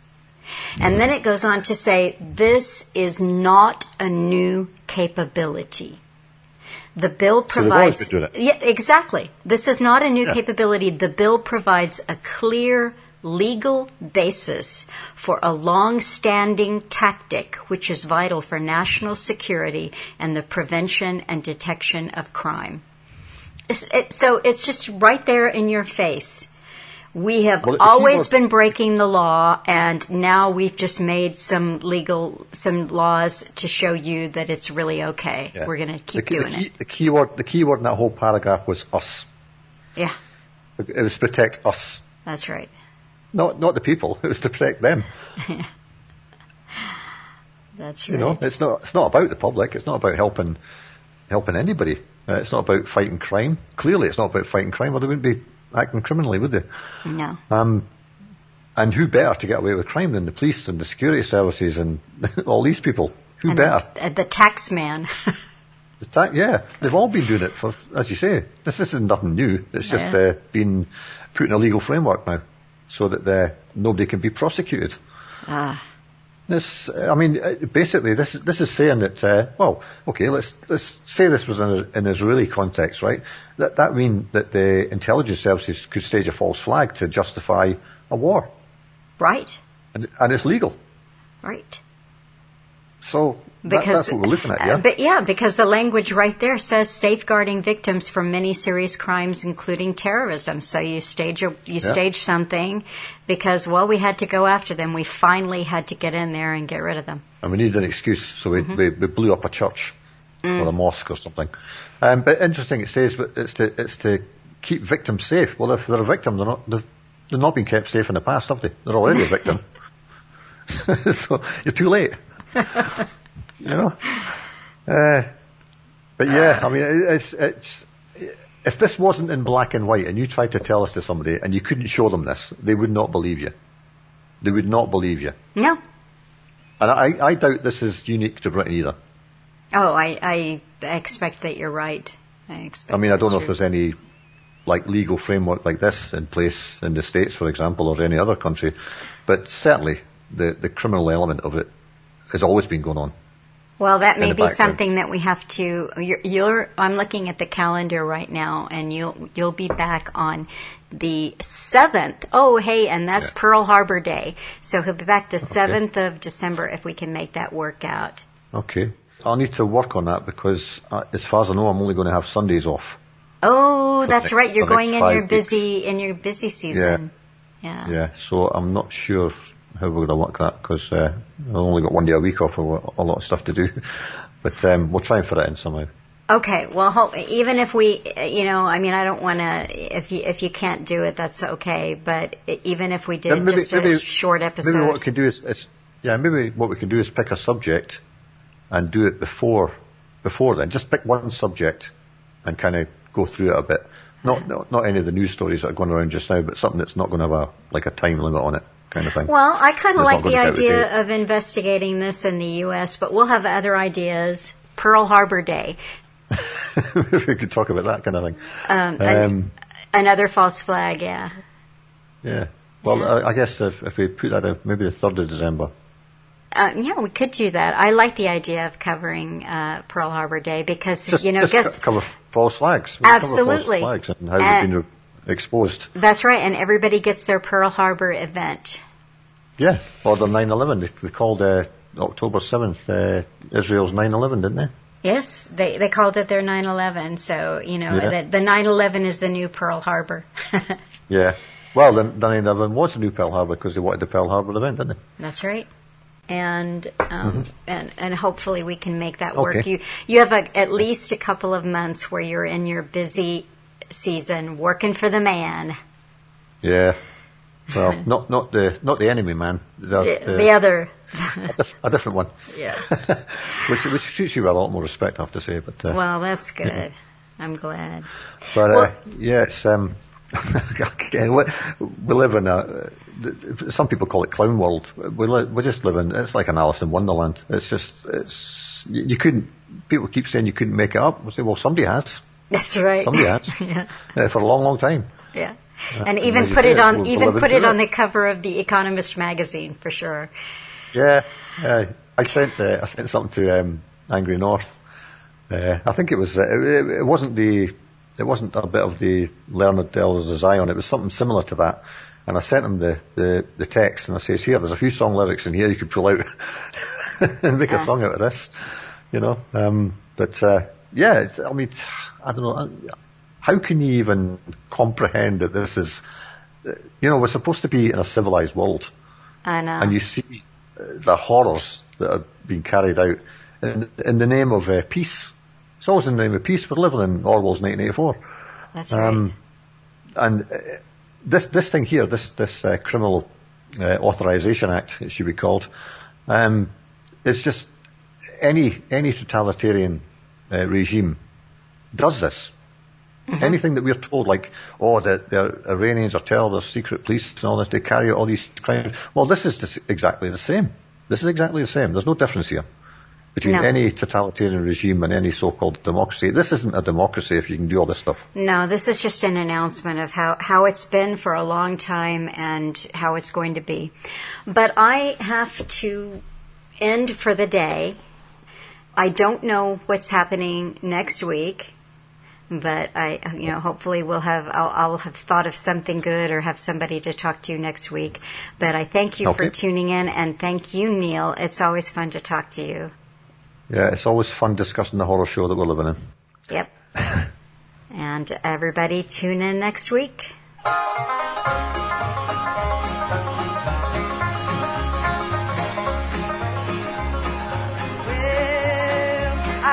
And then it goes on to say this is not a new capability. The bill So provides it. Yeah, exactly. This is not a new Yeah. capability. The bill provides a clear legal basis for a long-standing tactic which is vital for national security and the prevention and detection of crime. So it's just right there in your face. We have Well, always keyword- been breaking the law, and now we've just made some legal, some laws to show you that it's really okay. Yeah. We're going to keep the, doing the key, it. The key word, the key word in that whole paragraph was us. Yeah, It was protect us, that's right. not not the people. It was to protect them. That's right. You know, it's not it's not about the public. It's not about helping helping anybody. Uh, it's not about fighting crime. Clearly, it's not about fighting crime, or they wouldn't be acting criminally, would they? no. Um, and who better to get away with crime than the police and the security services and all these people? Who And better? the, uh, the tax man. The ta- yeah, they've all been doing it for, as you say. This, this is nothing new. It's just Yeah. uh, been put in a legal framework now, so that uh, nobody can be prosecuted. ah, This, I mean, uh, basically, this is this is saying that. Uh, well, okay, let's let's say this was in an Israeli context, right? That that mean that the intelligence services could stage a false flag to justify a war, right, and and it's legal. right. So that, Because that's what we're looking at, uh, yeah. but yeah, because the language right there says safeguarding victims from many serious crimes, including terrorism. So you stage a, you Yeah. stage something because well, we had to go after them. We finally had to get in there and get rid of them. and we needed an excuse, so Mm-hmm. we, we, we blew up a church Mm. or a mosque or something. Um, but interesting, it says but it's to it's to keep victims safe. Well, if they're a victim, they're not, they've, they've not been kept safe in the past, have they? They're already a victim. so you're too late. you know? Uh, but yeah, I mean, it's, it's, if this wasn't in black and white and you tried to tell us to somebody and you couldn't show them this, they would not believe you. They would not believe you. No. And I, I doubt this is unique to Britain either. Oh, I, I expect that you're right. I expect. I mean, I don't know true. if there's any like legal framework like this in place in the States, for example, or any other country, but certainly the, the criminal element of it has always been going on. Well, that may be background. something that we have to. You're, you're. I'm looking at the calendar right now, and you'll you'll be back on the seventh. Oh, hey, and that's Yeah. Pearl Harbor Day, so he'll be back the seventh of December if we can make that work out. Okay. I'll need to work on that because, uh, as far as I know, I'm only going to have Sundays off. Oh, that's next- right. You're going in your busy in your busy season. Yeah. Yeah, so I'm not sure how we're going to work that because uh, I've only got one day a week off. I've a lot of stuff to do, but um, we'll try and fit it in somehow. Okay. Well, ho- even if we, you know, I mean, I don't want to. If you if you can't do it, that's okay. But even if we did Yeah, maybe- just a maybe- short episode, Maybe what we can do is, is, yeah, maybe what we can do is pick a subject and do it before before then. Just pick one subject and kind of go through it a bit. Not, not not any of the news stories that are going around just now, but something that's not going to have a like a time limit on it, kind of thing. Well, I kind of like the gonna be every idea of investigating this in the U.S., but we'll have other ideas. Pearl Harbor Day, we could talk about that kind of thing. um, an- Um, another false flag. Yeah. yeah. Well, I, I guess if, if we put that out, maybe the third of December. Uh, yeah, we could do that. I like the idea of covering uh, Pearl Harbor Day because Just, you know, just guess co- cover false flags. We'll Absolutely. false flags and how Uh, they've been exposed. that's right, and everybody gets their Pearl Harbor event. Yeah, or the 9/11. They, they called uh, October 7th uh, Israel's 9/11, didn't they? Yes, they they called it their 9/11. So you know, Yeah. the, the 9/11 is the new Pearl Harbor. Yeah. Well, the, the 9/11 was the new Pearl Harbor because they wanted the Pearl Harbor event, didn't they? That's right. And um, and and hopefully we can make that work. Mm-hmm. Okay. You you have a, at least a couple of months where you're in your busy season working for the man, Yeah. Well, not not the not the enemy man, the, the, the- the other. a, diff- a different one, Yeah. which which treats you with a lot more respect, I have to say. But uh, Well, that's good. I'm glad. But uh, yeah, it's um, we, live in a. Some people call it clown world. We li- we just live in. It's like an Alice in Wonderland. It's just it's you couldn't. People keep saying you couldn't make it up. We say, well, somebody has. That's right. Somebody has yeah. uh, for a long, long time. Yeah. And and even you put it on even put it on the cover of the Economist magazine for sure. Yeah, uh, I sent uh, I sent something to um, Angry North. Uh, I think it was uh, it, it wasn't the it wasn't a bit of the Leonard Delves' eye on it. It was something similar to that. And I sent him the, the, the text and I says, here, there's a few song lyrics in here you could pull out and make a song out of this, you know. Um, but, uh, yeah, it's, I mean, I don't know. How can you even comprehend that this is, uh, you know, we're supposed to be in a civilized world I know. and you see uh, the horrors that are being carried out in, in the name of uh, peace. It's always in the name of peace. We're living in Orwell's 1984. That's right. Um, and uh, this this thing here, this this uh, criminal uh, authorization act, it should be called, um, it's just any any totalitarian uh, regime does this. Anything that we're told, like, oh, the, the Iranians are terrorists, secret police, and all this, they carry out all these crimes. Well, this is just exactly the same. This is exactly the same. There's no difference here between No. any totalitarian regime and any so-called democracy. This isn't a democracy if you can do all this stuff. No, this is just an announcement of how, how it's been for a long time and how it's going to be. But I have to end for the day. I don't know what's happening next week, but I, you know, hopefully we'll have, I'll, I'll have thought of something good or have somebody to talk to next week. But I thank you for tuning in and thank you, Neil. It's always fun to talk to you. Yeah, it's always fun discussing the horror show that we're living in. Yep. and everybody tune in next week.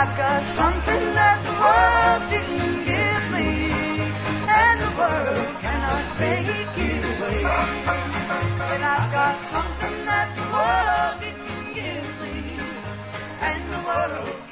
I've got something that the world didn't give me, and the world cannot take it away. And I've got something that the world didn't give me, and the world